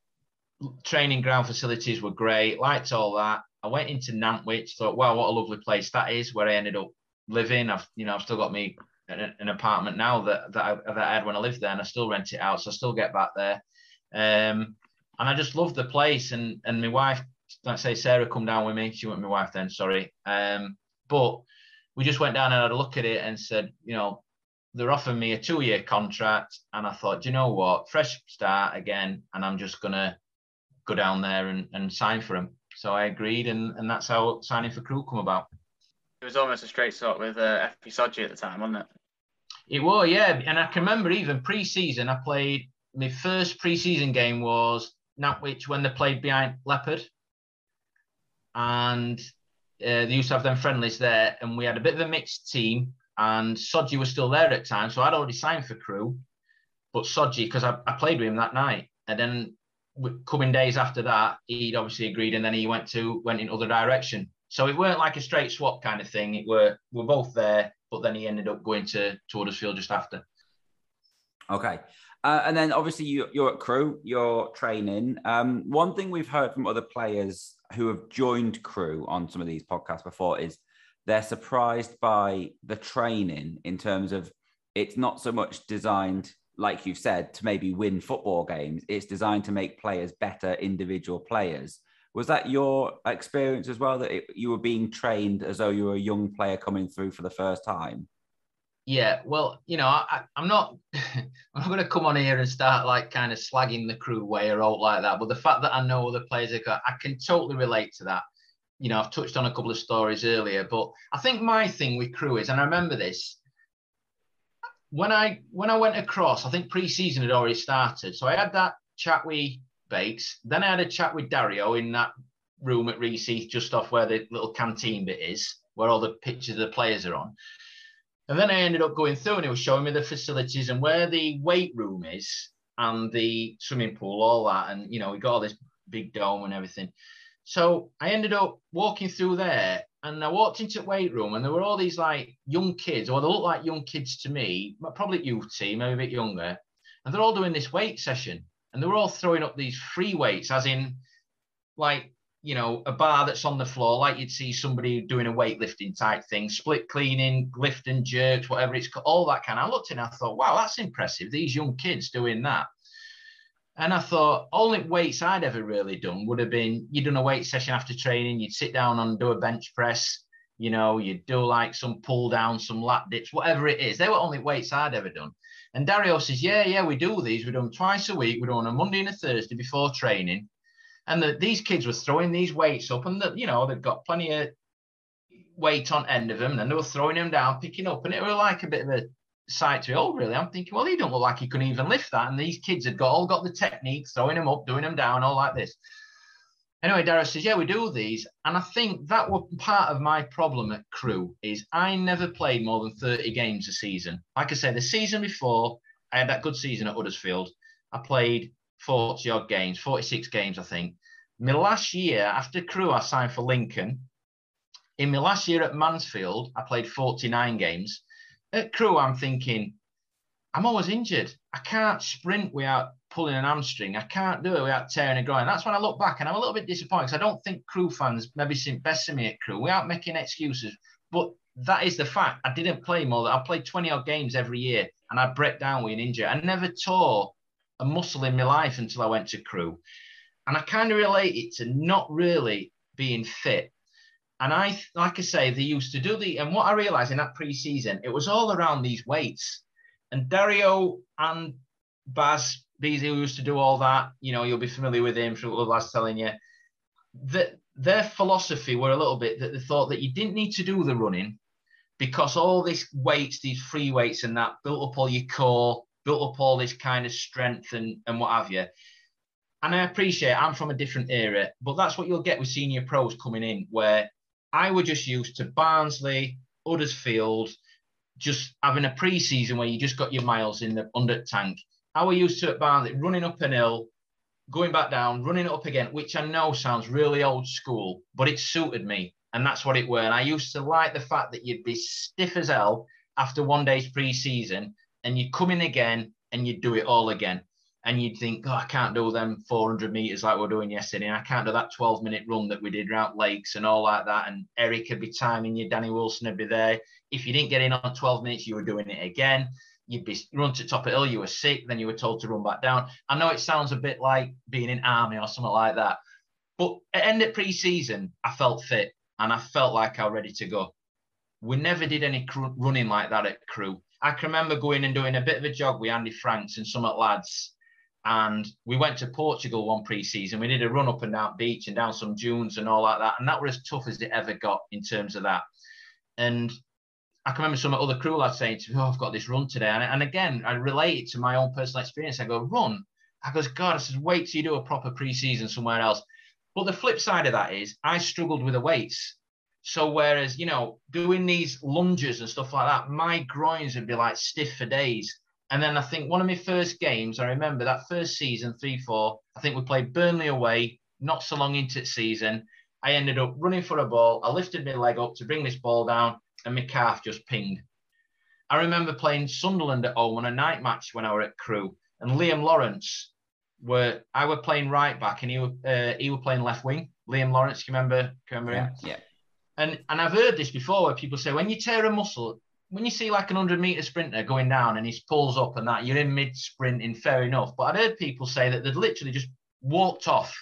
Training ground facilities were great. Liked all that. I went into Nantwich. Thought, wow, what a lovely place that is. Where I ended up living. I've, you know, I've still got me an, apartment now that that I, that I had when I lived there, and I still rent it out. So I still get back there. Um, and I just loved the place. And and my wife, like I say, Sarah, come down with me. She wasn't my wife then, sorry. Um, but we just went down and had a look at it and said, you know, they're offering me a two-year contract, and I thought, you know what, fresh start again, and I'm just gonna go down there and, and sign for them. So I agreed, and, and that's how signing for Crewe come about. It was almost a straight shot with uh, Efe Sodje at the time, wasn't it? It was, yeah. And I can remember even pre-season, I played my first pre-season game was Nantwich when they played behind Leopard, and uh, they used to have them friendlies there, and we had a bit of a mixed team. And Sodje was still there at times, so I'd already signed for Crewe, but Sodji because I, I played with him that night, and then coming days after that, he'd obviously agreed, and then he went to went in other direction. So it weren't like a straight swap kind of thing. It were we're both there, but then he ended up going to, to Huddersfield just after. Okay. Uh, and then obviously you, you're at Crewe, you're training. Um, one thing we've heard from other players who have joined Crewe on some of these podcasts before is they're surprised by the training in terms of it's not so much designed, like you've said, to maybe win football games. It's designed to make players better individual players. Was that your experience as well? That it, you were being trained as though you were a young player coming through for the first time? Yeah, well, you know, I, am not, I'm not going to come on here and start like kind of slagging the Crewe way or all like that. But the fact that I know other players, I can totally relate to that. You know, I've touched on a couple of stories earlier, but I think my thing with Crewe is, and I remember this when I when I went across. I think pre-season had already started, so I had that chat with Bakes. Then I had a chat with Dario in that room at Reese just off where the little canteen bit is, where all the pictures of the players are on. And then I ended up going through and he was showing me the facilities and where the weight room is and the swimming pool, all that. And, you know, we got all this big dome and everything. So I ended up walking through there and I walked into the weight room and there were all these like young kids, or they looked like young kids to me, probably youth team, maybe a bit younger. And they're all doing this weight session and they were all throwing up these free weights, as in like you know, a bar that's on the floor, like you'd see somebody doing a weightlifting type thing, split cleaning, lift and jerks, whatever it's called, all that kind. I looked and I thought, wow, that's impressive. These young kids doing that. And I thought, only weights I'd ever really done would have been you'd done a weight session after training, you'd sit down and do a bench press, you know, you'd do like some pull down, some lat dips, whatever it is. They were only weights I'd ever done. And Dario says, yeah, yeah, we do these. We do them twice a week. We do them on a Monday and a Thursday before training and the, these kids were throwing these weights up, and the, you know they've got plenty of weight on end of them, and they were throwing them down, picking up, and it was like a bit of a sight to behold. Really, I'm thinking, well, he don't look like he couldn't even lift that, and these kids had got all got the technique, throwing them up, doing them down, all like this. Anyway, Dario says, yeah, we do these, and I think that was part of my problem at Crewe is I never played more than 30 games a season. Like I said, the season before, I had that good season at Huddersfield. I played 40 odd games, 46 games, I think. My last year after Crewe, I signed for Lincoln. In my last year at Mansfield, I played 49 games. At Crewe, I'm thinking, I'm always injured. I can't sprint without pulling an hamstring. I can't do it without tearing a groin. That's when I look back and I'm a little bit disappointed because I don't think Crewe fans maybe seen best of me at Crewe without making excuses. But that is the fact. I didn't play more. I played 20 odd games every year and I break down with an injury. I never tore a muscle in my life until I went to Crewe. And I kind of relate it to not really being fit. And I, like I say, they used to do the, and what I realized in that pre-season, it was all around these weights. And Dario and Baz Beasley, who used to do all that, you know, you'll be familiar with him from what last telling you, that their philosophy were a little bit that they thought that you didn't need to do the running because all these weights, these free weights and that built up all your core, built up all this kind of strength and, and what have you. and I appreciate I'm from a different era, but that's what you'll get with senior pros coming in, where I were just used to Barnsley, Huddersfield, just having a pre-season where you just got your miles in the under tank. I were used to at Barnsley running up an hill, going back down, running up again, which I know sounds really old school, but it suited me. And that's what it were. And I used to like the fact that you'd be stiff as hell after one day's pre-season and you'd come in again and you'd do it all again and you'd think, oh, I can't do them 400 meters like we are doing yesterday. And I can't do that 12 minute run that we did around lakes and all like that. And Eric would be timing you, Danny Wilson would be there. If you didn't get in on 12 minutes, you were doing it again. You'd be run to top of hill, you were sick, then you were told to run back down. I know it sounds a bit like being in army or something like that. But at end of pre-season, I felt fit and I felt like I was ready to go. We never did any running like that at Crewe. I can remember going and doing a bit of a jog with Andy Franks and some of the lads and we went to Portugal one pre-season. We did a run up and down beach and down some dunes and all like that, and that was as tough as it ever got in terms of that. And I can remember some other Crewe lads saying to me, "Oh, I've got this run today," and, and again, I relate it to my own personal experience. I go, "Run." I goes, God, I says, wait till you do a proper pre-season somewhere else. But the flip side of that is I struggled with the weights. So whereas, you know, doing these lunges and stuff like that, my groins would be like stiff for days. And then I think one of my first games, I remember that first season, 3 4, I think we played Burnley away, not so long into the season. I ended up running for a ball. I lifted my leg up to bring this ball down, and my calf just pinged. I remember playing Sunderland at home on a night match when I were at Crewe, and Liam Lawrence were I were playing right back, and he were uh, he were playing left wing. Liam Lawrence, you remember? Can you remember yeah, him? Yeah. And and I've heard this before where people say when you tear a muscle, when you see like an 100 meter sprinter going down and he pulls up and that, you're in mid sprinting, fair enough. But I've heard people say that they'd literally just walked off,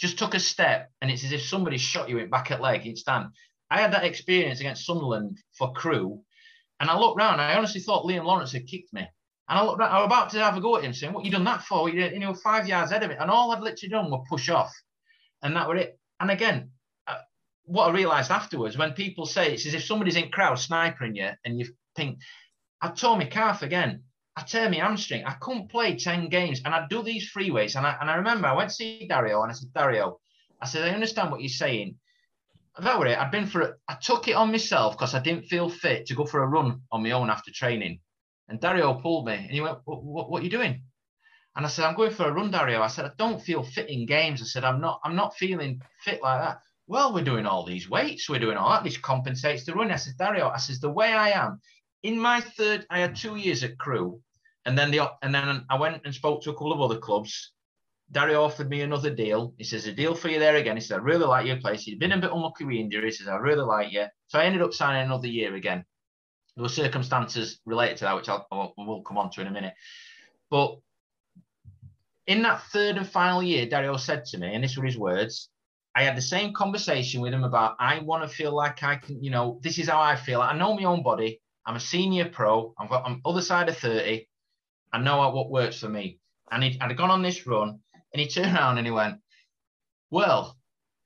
just took a step, and it's as if somebody shot you in back at leg, you'd stand. I had that experience against Sunderland for Crewe, and I looked round. I honestly thought Liam Lawrence had kicked me. And I looked round, I was about to have a go at him, saying, What you done that for? You, know, five yards ahead of it. And all I'd literally done was push off. And that were it. And again, what I realised afterwards, when people say it's as if somebody's in crowd sniping you and you think, I tore my calf again. I tear my hamstring. I couldn't play 10 games and I'd do these free weights. And I, and I remember I went to see Dario and I said, Dario, I said, I understand what you're saying. That were it. I'd been for it. I took it on myself because I didn't feel fit to go for a run on my own after training. And Dario pulled me and he went, what, what are you doing? And I said, I'm going for a run, Dario. I said, I don't feel fit in games. I said, I'm not, I'm not feeling fit like that well, we're doing all these weights, we're doing all that. This compensates the run. I said, Dario, I says, the way I am, in my third, I had two years at Crewe, and then the and then I went and spoke to a couple of other clubs. Dario offered me another deal. He says, a deal for you there again. He said, I really like your place. You've been a bit unlucky with injuries. He says, I really like you. So I ended up signing another year again. There were circumstances related to that, which I'll, I'll we'll come on to in a minute. But in that third and final year, Dario said to me, and this were his words, I had the same conversation with him about I want to feel like I can, you know, this is how I feel. I know my own body. I'm a senior pro. I've got on other side of 30. I know what works for me. And he had gone on this run and he turned around and he went, Well,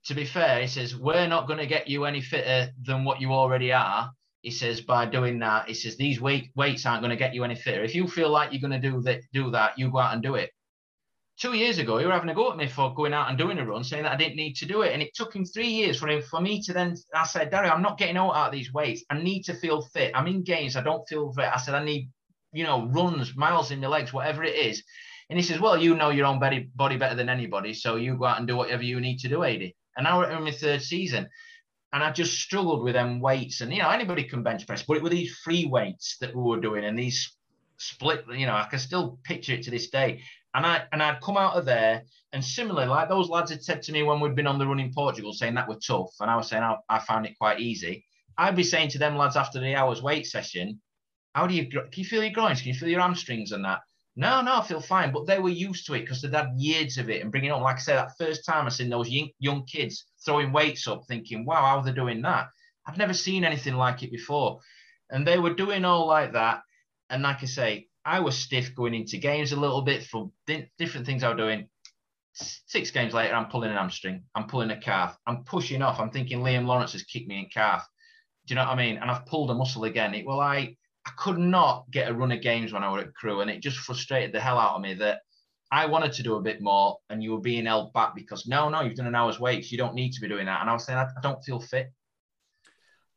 to be fair, he says, We're not going to get you any fitter than what you already are. He says, by doing that, he says, these weight, weights aren't going to get you any fitter. If you feel like you're going to do that, do that, you go out and do it two years ago, you were having a go at me for going out and doing a run, saying that I didn't need to do it. And it took him three years for him for me to then I said, Dario, I'm not getting out of these weights. I need to feel fit. I'm in games. I don't feel fit. I said, I need, you know, runs, miles in the legs, whatever it is. And he says, Well, you know your own body, body better than anybody. So you go out and do whatever you need to do, AD. And now we're in my third season. And I just struggled with them weights. And, you know, anybody can bench press, but it were these free weights that we were doing and these split, you know, I can still picture it to this day. And I and I'd come out of there, and similarly, like those lads had said to me when we'd been on the run in Portugal, saying that were tough, and I was saying I, I found it quite easy. I'd be saying to them lads after the hour's weight session, "How do you can you feel your groins? Can you feel your hamstrings and that?" No, no, I feel fine. But they were used to it because they'd had years of it and bringing up. Like I said, that first time I seen those young kids throwing weights up, thinking, "Wow, how are they doing that?" I've never seen anything like it before, and they were doing all like that. And like I say, I was stiff going into games a little bit from different things I was doing. Six games later, I'm pulling an hamstring. I'm pulling a calf. I'm pushing off. I'm thinking Liam Lawrence has kicked me in calf. Do you know what I mean? And I've pulled a muscle again. It, well, I I could not get a run of games when I was at Crewe, and it just frustrated the hell out of me that I wanted to do a bit more, and you were being held back because no, no, you've done an hour's weights. You don't need to be doing that. And I was saying, I, I don't feel fit.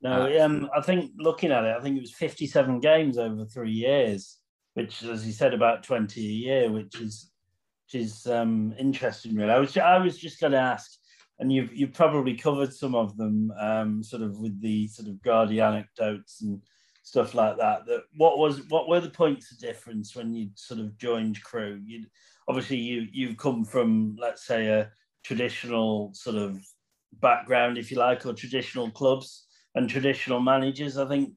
No, uh, um, I think looking at it, I think it was 57 games over three years, which, as you said, about 20 a year, which is which is um, interesting. Really, I was I was just going to ask, and you've you've probably covered some of them, um, sort of with the sort of Gradi anecdotes and stuff like that. That what was what were the points of difference when you sort of joined Crewe? You obviously you you've come from let's say a traditional sort of background, if you like, or traditional clubs and traditional managers. I think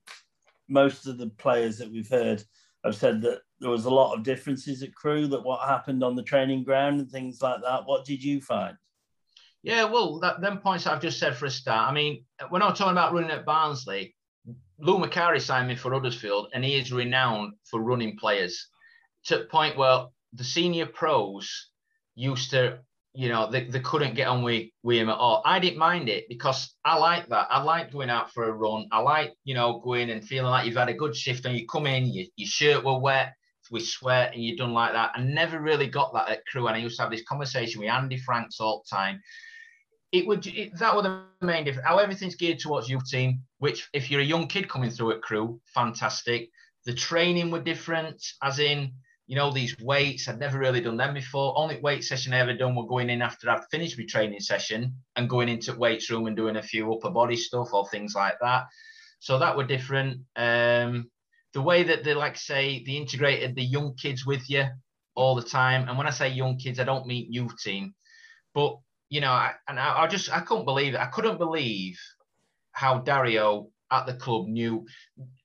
most of the players that we've heard have said that there was a lot of differences at Crewe that what happened on the training ground and things like that. What did you find? Yeah, well, that, them points I've just said for a start. I mean, we're not talking about running at Barnsley, Lou Macari signed me for Huddersfield, and he is renowned for running players to the point where the senior pros used to you know, they, they couldn't get on with, with him at all. I didn't mind it because I like that. I like going out for a run. I like, you know, going and feeling like you've had a good shift and you come in, you, your shirt were wet with sweat and you're done like that. I never really got that at Crewe. And I used to have this conversation with Andy Franks all the time. It would it, that was the main difference. How everything's geared towards youth team, which if you're a young kid coming through at Crewe, fantastic. The training were different, as in you know, these weights. I'd never really done them before. Only weight session I ever done were going in after I'd finished my training session and going into weights room and doing a few upper body stuff or things like that. So that were different. Um, the way that they like say they integrated the young kids with you all the time. And when I say young kids, I don't mean youth team, but you know, I, and I, I just I couldn't believe it. I couldn't believe how Dario at the club knew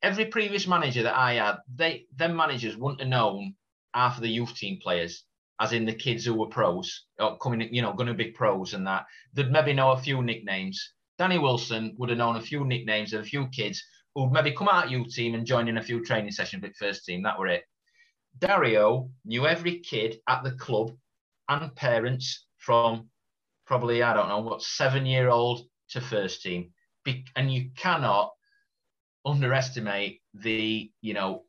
every previous manager that I had, they them managers wouldn't have known half of the youth team players, as in the kids who were pros, or coming, you know, going to be pros and that, they'd maybe know a few nicknames. Danny Wilson would have known a few nicknames of a few kids who'd maybe come out youth team and joined in a few training sessions with first team. That were it. Dario knew every kid at the club and parents from probably, I don't know, what, seven year old to first team. And you cannot underestimate the, you know,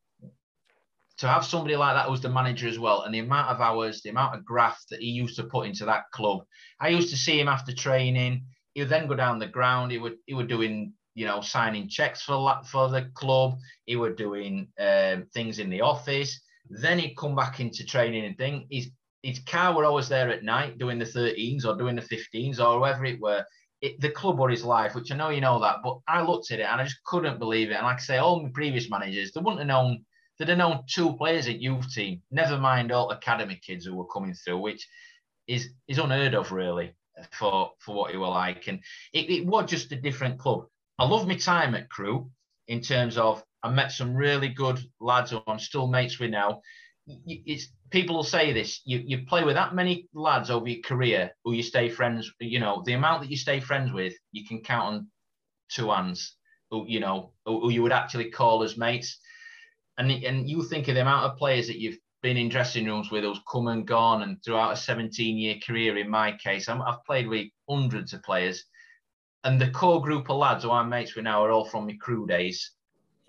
to have somebody like that who's the manager as well, and the amount of hours, the amount of graft that he used to put into that club. I used to see him after training. He would then go down the ground. He would he would doing you know signing checks for for the club. He would doing um, things in the office. Then he'd come back into training and thing. His his car were always there at night doing the 13s or doing the 15s or whoever it were. It, the club or his life, which I know you know that, but I looked at it and I just couldn't believe it. And like I say, all my previous managers, they wouldn't have known They'd have known two players at youth team, never mind all academy kids who were coming through, which is is unheard of really for for what you were like. And it, it was just a different club. I love my time at Crewe in terms of I met some really good lads who I'm still mates with now. It's people will say this: you you play with that many lads over your career who you stay friends. You know the amount that you stay friends with, you can count on two hands. Who you know who you would actually call as mates and and you think of the amount of players that you've been in dressing rooms with who's come and gone, and throughout a 17 year career, in my case, i have played with hundreds of players, and the core group of lads who I'm mates with now are all from my Crewe days.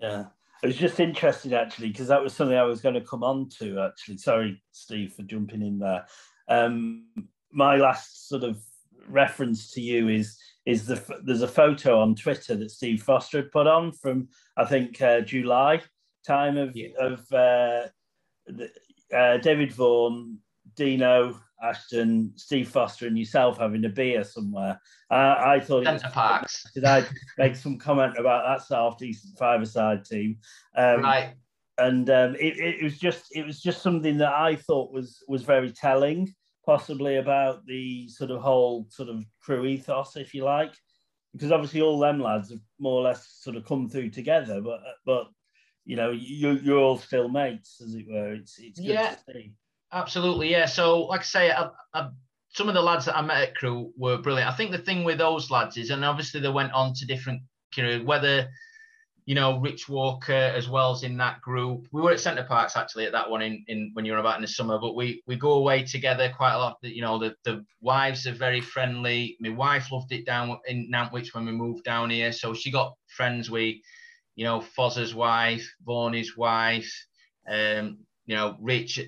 Yeah. I was just interested actually because that was something I was going to come on to actually. Sorry, Steve, for jumping in there. Um, my last sort of reference to you is is the there's a photo on Twitter that Steve Foster had put on from I think uh, July time of yeah. of uh, uh, David Vaughan, Dino Ashton, Steve Foster, and yourself having a beer somewhere. Uh, I thought Center Parcs. Did I make some comment about that South East five-a-side team? Um, right. And um, it, it was just it was just something that I thought was was very telling, possibly about the sort of whole sort of Crewe ethos, if you like, because obviously all them lads have more or less sort of come through together, but but you know, you, you're all still mates, as it were. It's, it's good yeah, to see. Absolutely, yeah. So, like I say, I, I, some of the lads that I met at Crewe were brilliant. I think the thing with those lads is, and obviously they went on to different periods, whether you know, Rich Walker as well as in that group. We were at Center Parcs actually at that one in, in when you were about in the summer, but we we go away together quite a lot. You know, the, the wives are very friendly. My wife loved it down in Nantwich when we moved down here. So she got friends with you know, Fozzer's wife, Vaughan's wife, um, you know, Rich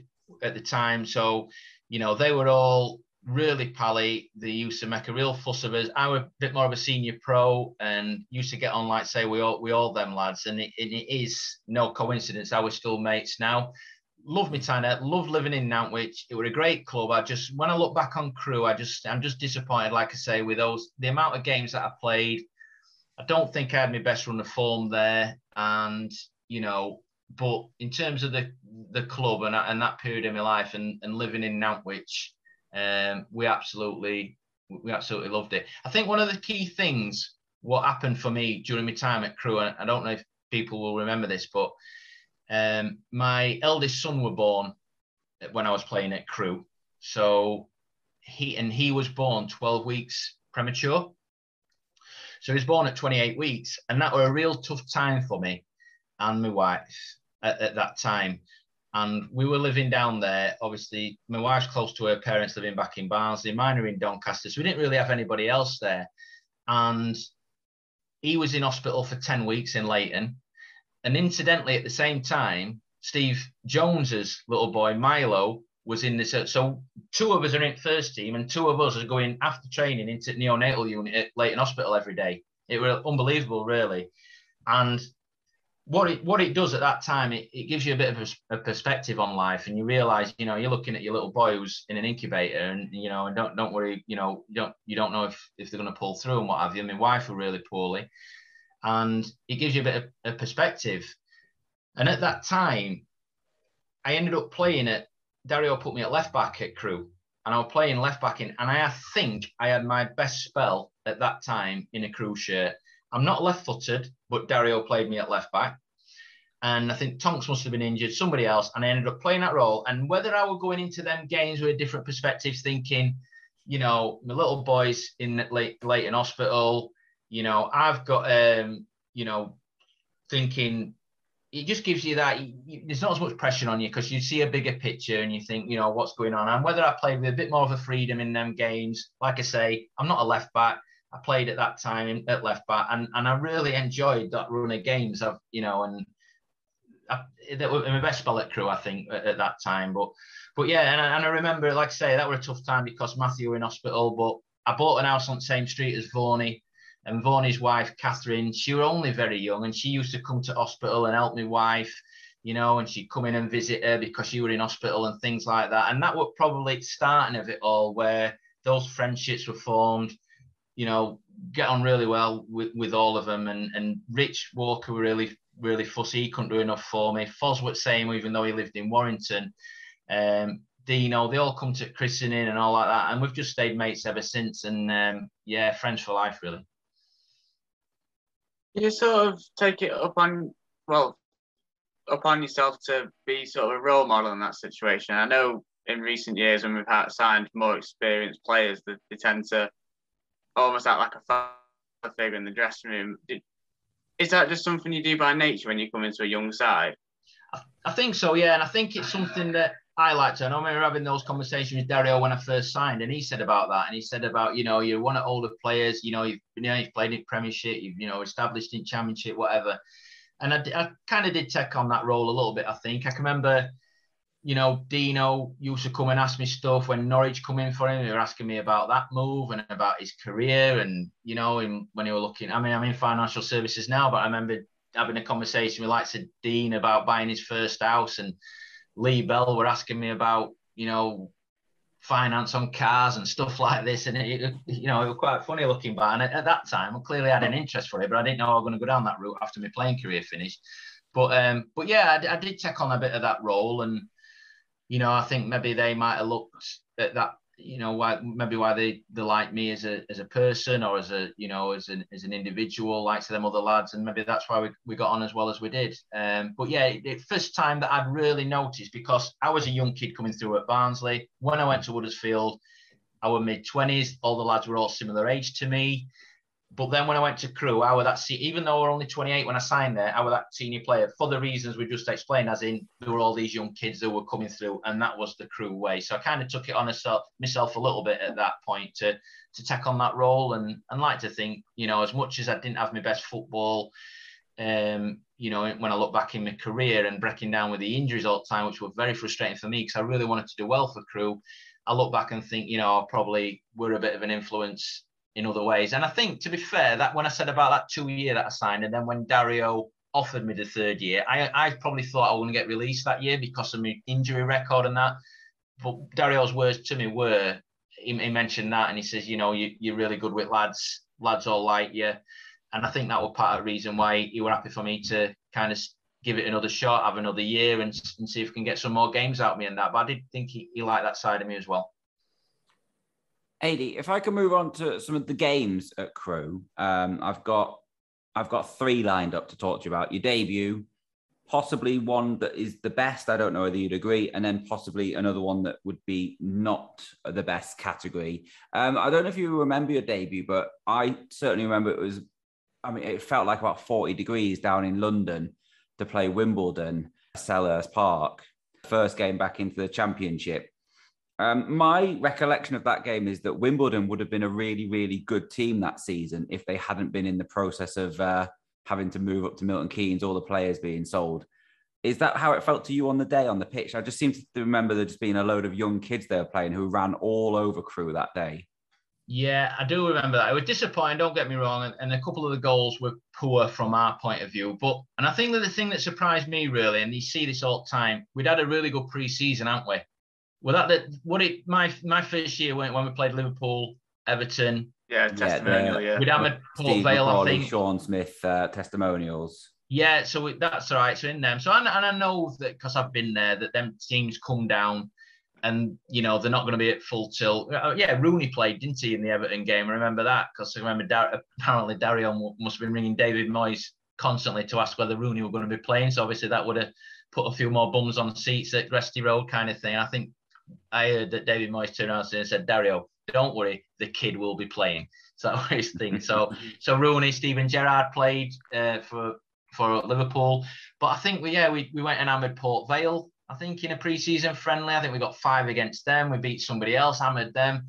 at the time. So you know, they were all really pally. They used to make a real fuss of us. I was a bit more of a senior pro and used to get on like say we all we all them lads. And it, it is no coincidence I we're still mates now. Love me Tanner, love living in Nantwich. It was a great club. I just when I look back on Crewe, I just I'm just disappointed, like I say, with those the amount of games that I played. I don't think I had my best run of form there. And, you know, but in terms of the the club and, and that period of my life and, and living in Nantwich, um, we absolutely we absolutely loved it. I think one of the key things what happened for me during my time at Crewe, and I don't know if people will remember this, but um, my eldest son were born when I was playing at Crewe. So he and he was born 12 weeks premature. So he was born at 28 weeks, and that were a real tough time for me and my wife at, at that time and we were living down there. Obviously, my wife's close to her parents living back in Barnsley, mine are in Doncaster, so we didn't really have anybody else there. And he was in hospital for 10 weeks in Leighton. And incidentally, at the same time, Steve Jones's little boy, Milo, was in this. So two of us are in first team, and two of us are going after training into neonatal unit at Leighton Hospital every day. It was unbelievable, really. And what it what it does at that time, it, it gives you a bit of a, a perspective on life, and you realise, you know, you're looking at your little boy who's in an incubator, and you know, and don't don't worry, you know, you don't you don't know if if they're going to pull through and what have you. My wife were really poorly, and it gives you a bit of a perspective. And at that time, I ended up playing it. Dario put me at left back at Crewe, and I was playing left back in, and I think I had my best spell at that time in a Crewe shirt. I'm not left footed, but Dario played me at left back. And I think Tonks must have been injured, somebody else, and I ended up playing that role. And whether I were going into them games with different perspectives, thinking, you know, my little boy's in Leighton Hospital, you know, I've got, um, you know, thinking it just gives you that you, there's not as much pressure on you because you see a bigger picture and you think, you know, what's going on. And whether I played with a bit more of a freedom in them games, like I say, I'm not a left back. I played at that time at left back, and, and I really enjoyed that run of games. I've you know, and I, that was my best spell at Crewe, I think, at, at, that time. But but yeah, and I, and I remember, like I say, that was a tough time because Matthew were in hospital. But I bought an house on the same street as Varney, and Varney's wife Catherine, she was only very young, and she used to come to hospital and help my wife. You know, and she'd come in and visit her because she were in hospital and things like that. And that was probably starting of it all, where those friendships were formed you know, get on really well with, with all of them. And, and Rich Walker were really, really fussy. He couldn't do enough for me. Foswart same, even though he lived in Warrington. Um, Dino, they all come to christening and all like that. And we've just stayed mates ever since. And um, yeah, friends for life, really. You sort of take it up on, well, upon yourself to be sort of a role model in that situation. I know in recent years when we've had signed more experienced players, that they tend to almost act like a father figure in the dressing room. Is that just something you do by nature when you come into a young side? I think so, yeah, and I think it's something that I to. I know we were having those conversations with Dario when I first signed, and he said about that, and he said about you know you're one of older players, you know you've you know you've played in Premiership, you've you know established in Championship, whatever. And I, I kind of did take on that role a little bit. I think I can remember you know, Dino used to come and ask me stuff when Norwich come in for him. They were asking me about that move and about his career. And, you know, and when he were looking, I mean, I'm in financial services now, but I remember having a conversation with like said Dean about buying his first house and Lee Bell were asking me about, you know, finance on cars and stuff like this. And it, you know, it was quite funny looking back. And at, at that time, I clearly had an interest for it, but I didn't know I was going to go down that route after my playing career finished. But um, but yeah, I, I did take on a bit of that role and you know, I think maybe they might have looked at that, you know, why maybe why they, they like me as a as a person or as a you know as an as an individual, like to them other lads, and maybe that's why we, we got on as well as we did. Um, but yeah, the first time that I'd really noticed because I was a young kid coming through at Barnsley. When I went to Huddersfield, I was mid twenties. All the lads were all similar age to me. But then when I went to Crewe, I was that even though I was only 28 when I signed there, I was that senior player for the reasons we just explained, as in there were all these young kids that were coming through, and that was the Crewe way. So I kind of took it on myself, myself a little bit at that point to to take on that role, and and like to think, you know, as much as I didn't have my best football, um, you know, when I look back in my career and breaking down with the injuries all the time, which were very frustrating for me because I really wanted to do well for Crewe. I look back and think, you know, I probably were a bit of an influence in other ways. And I think, to be fair, that when I said about that two year that I signed, and then when Dario offered me the third year, I, I probably thought I was going to get released that year because of my injury record and that. But Dario's words to me were, he, he mentioned that and he says, you know, you, you're really good with lads, lads all like you. And I think that was part of the reason why he were happy for me to kind of give it another shot, have another year, and, and see if we can get some more games out of me and that. But I did think he, he liked that side of me as well. Adi, if I can move on to some of the games at Crewe, um, I've got I've got three lined up to talk to you about. Your debut, possibly one that is the best. I don't know whether you'd agree, and then possibly another one that would be not the best category. Um, I don't know if you remember your debut, but I certainly remember it was. I mean, it felt like about forty degrees down in London to play Wimbledon, Selhurst Park, first game back into the championship. Um, my recollection of that game is that Wimbledon would have been a really, really good team that season if they hadn't been in the process of uh, having to move up to Milton Keynes, all the players being sold. Is that how it felt to you on the day on the pitch? I just seem to remember there just being a load of young kids there playing who ran all over Crewe that day. Yeah, I do remember that. It was disappointing, don't get me wrong, and, and, a couple of the goals were poor from our point of view. But and I think that the thing that surprised me really, and you see this all the time, we'd had a really good pre-season, haven't we? Well, that, that what it my my first year when when we played Liverpool, Everton. Yeah, testimonial. Yeah, we'd have Port Vale, I think. Sean Smith uh, testimonials. Yeah, so we, that's all right. So in them, so and, and I know that because I've been there, that them teams come down, and you know they're not going to be at full tilt. Uh, yeah, Rooney played, didn't he, in the Everton game? I remember that because I remember Dar- apparently Dario must have been ringing David Moyes constantly to ask whether Rooney were going to be playing. So obviously that would have put a few more bums on seats at Gresty Road, kind of thing. I think I heard that David Moyes turned around and said, Dario, don't worry, the kid will be playing. So that was his thing. So so Rooney, Steven Gerrard played uh, for for Liverpool. But I think we yeah, we, we went and hammered Port Vale, I think, in a pre-season friendly. I think we got five against them. We beat somebody else, hammered them.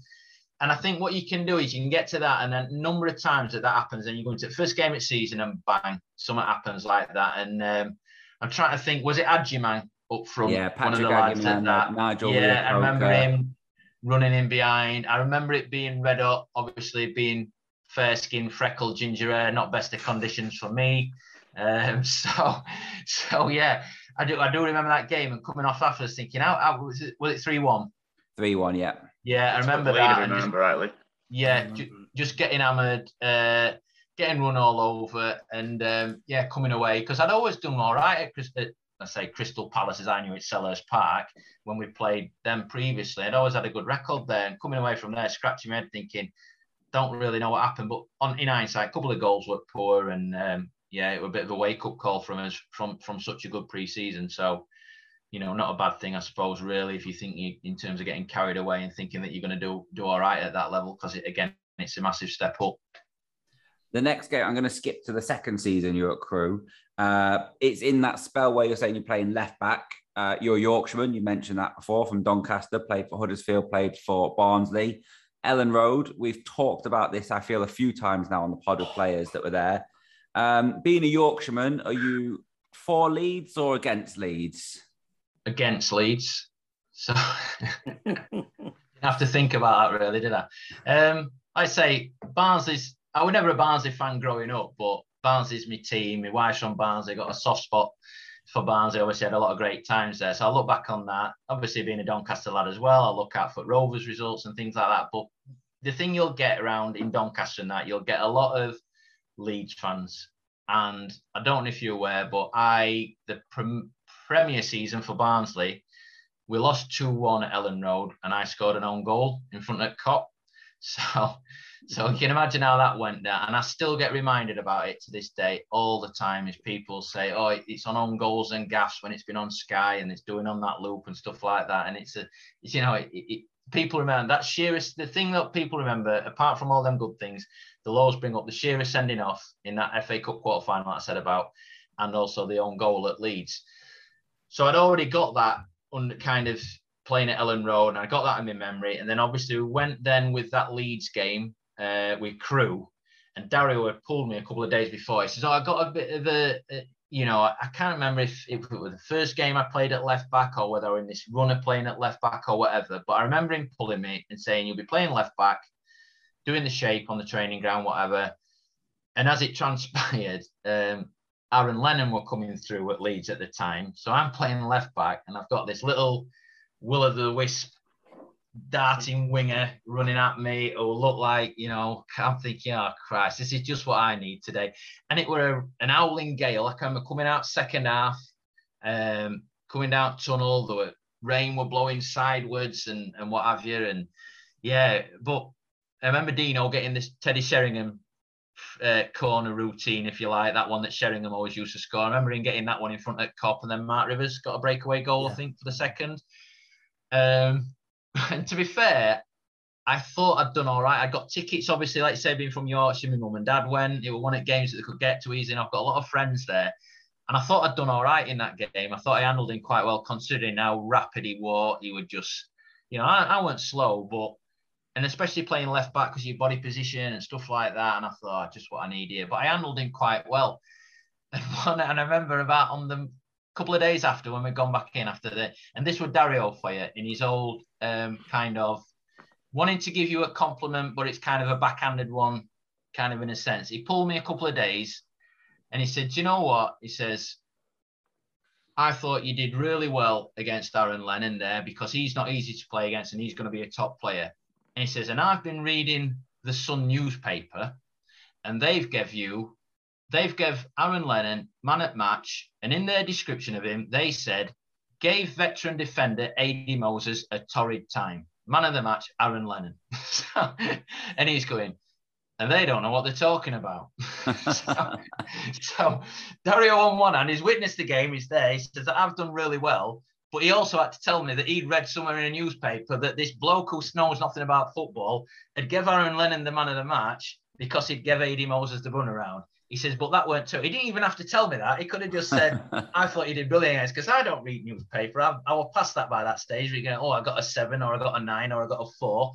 And I think what you can do is you can get to that, and then a number of times that that happens, and you go into the first game of season, and bang, something happens like that. And um, I'm trying to think, was it Agyemang up front. Yeah, Patrick Agyemang, that. Nigel. Yeah, I remember him running in behind. I remember it being red hot, obviously being fair skin, freckled, ginger hair, not best of conditions for me. Um, so, so yeah, I do. I do remember that game and coming off afterwards thinking, how, how was it? Was it three one? Three one, yeah. Yeah, I remember that. Remember just, rightly. Yeah, mm-hmm. ju- just getting hammered, uh, getting run all over, and um, yeah, coming away because I'd always done all right at, I say Crystal Palace as I knew it, Selhurst Park, when we played them previously. I'd always had a good record there. And coming away from there, scratching my head thinking, don't really know what happened. But on in hindsight, a couple of goals were poor. And um, yeah, it was a bit of a wake up call from us from, from such a good pre season. So, you know, not a bad thing, I suppose, really, if you think you, in terms of getting carried away and thinking that you're going to do, do all right at that level, because it, again, it's a massive step up. The next game, I'm going to skip to the second season you're at Crewe. Uh, it's in that spell where you're saying you're playing left back. Uh, you're a Yorkshireman. You mentioned that before from Doncaster, played for Huddersfield, played for Barnsley. Elland Road, we've talked about this, I feel, a few times now on the pod of players that were there. Um, being a Yorkshireman, are you for Leeds or against Leeds? Against Leeds. So you have to think about that, really, did I? Um, I say Barnsley's I was never a Barnsley fan growing up, but Barnsley's my team. My wife's from Barnsley, got a soft spot for Barnsley. Obviously, had a lot of great times there. So I look back on that. Obviously, being a Doncaster lad as well, I look out for Rovers results and things like that. But the thing you'll get around in Doncaster and that, you'll get a lot of Leeds fans. And I don't know if you're aware, but I, the premier season for Barnsley, we lost 2 1 at Elland Road, and I scored an own goal in front of Kop. So so you can imagine how that went down. And I still get reminded about it to this day all the time as people say, oh, it's on on goals and gaffs when it's been on Sky and it's doing on that loop and stuff like that. And it's a, it's, you know, it, it, people remember that Shearer's, the thing that people remember, apart from all them good things, they'll always bring up the Shearer sending off in that FA Cup quarter final I said about, and also the own goal at Leeds. So I'd already got that under kind of playing at Elland Road, and I got that in my memory. And then obviously we went then with that Leeds game uh, with Crewe, and Dario had pulled me a couple of days before. He says, "Oh, I got a bit of a, you know, I can't remember if, if it was the first game I played at left back or whether I was in this runner playing at left back or whatever. But I remember him pulling me and saying, You'll be playing left back, doing the shape on the training ground, whatever. And as it transpired, um, Aaron Lennon were coming through at Leeds at the time. So I'm playing left back and I've got this little will o' the wisp darting winger running at me who look like, you know, I'm thinking, oh Christ, this is just what I need today. And it were a, an howling gale. like I remember coming out second half, um, coming down tunnel, the rain were blowing sideways and, and what have you. And yeah, but I remember Dino getting this Teddy Sheringham uh, corner routine, if you like, that one that Sheringham always used to score. I remember him getting that one in front of Kop, and then Mark Rivers got a breakaway goal, yeah. I think, for the second. Um, and to be fair, I thought I'd done all right. I got tickets, obviously, like say, being from Yorkshire, my mum and dad went. It was one of games that they could get to easy, and I've got a lot of friends there. And I thought I'd done all right in that game. I thought I handled him quite well, considering how rapid he was. He would just, you know, I, I went slow, but and especially playing left back because your body position and stuff like that. And I thought, oh, just what I need here. But I handled him quite well. And, one, and I remember about on the couple of days after when we'd gone back in after the, and this was Dario for you in his old um, kind of wanting to give you a compliment, but it's kind of a backhanded one, kind of in a sense. He pulled me a couple of days and he said, Do you know what? He says, I thought you did really well against Aaron Lennon there because he's not easy to play against and he's going to be a top player. And he says, and I've been reading the Sun newspaper, and they've give you, they've gave Aaron Lennon man at match, and in their description of him, they said gave veteran defender Adi Moses a torrid time. Man of the match, Aaron Lennon. and he's going, and they don't know what they're talking about. so, so, Dario on one hand, he's witnessed the game, he's there. He says, I've done really well. But he also had to tell me that he'd read somewhere in a newspaper that this bloke who knows nothing about football had give Aaron Lennon the man of the match because he'd give Adi Moses the run around. He says, but that weren't true. He didn't even have to tell me that. He could have just said, I thought you did brilliant because I don't read newspaper. I, I will pass that by that stage. Where you go, oh, I got a seven or I got a nine or I got a four.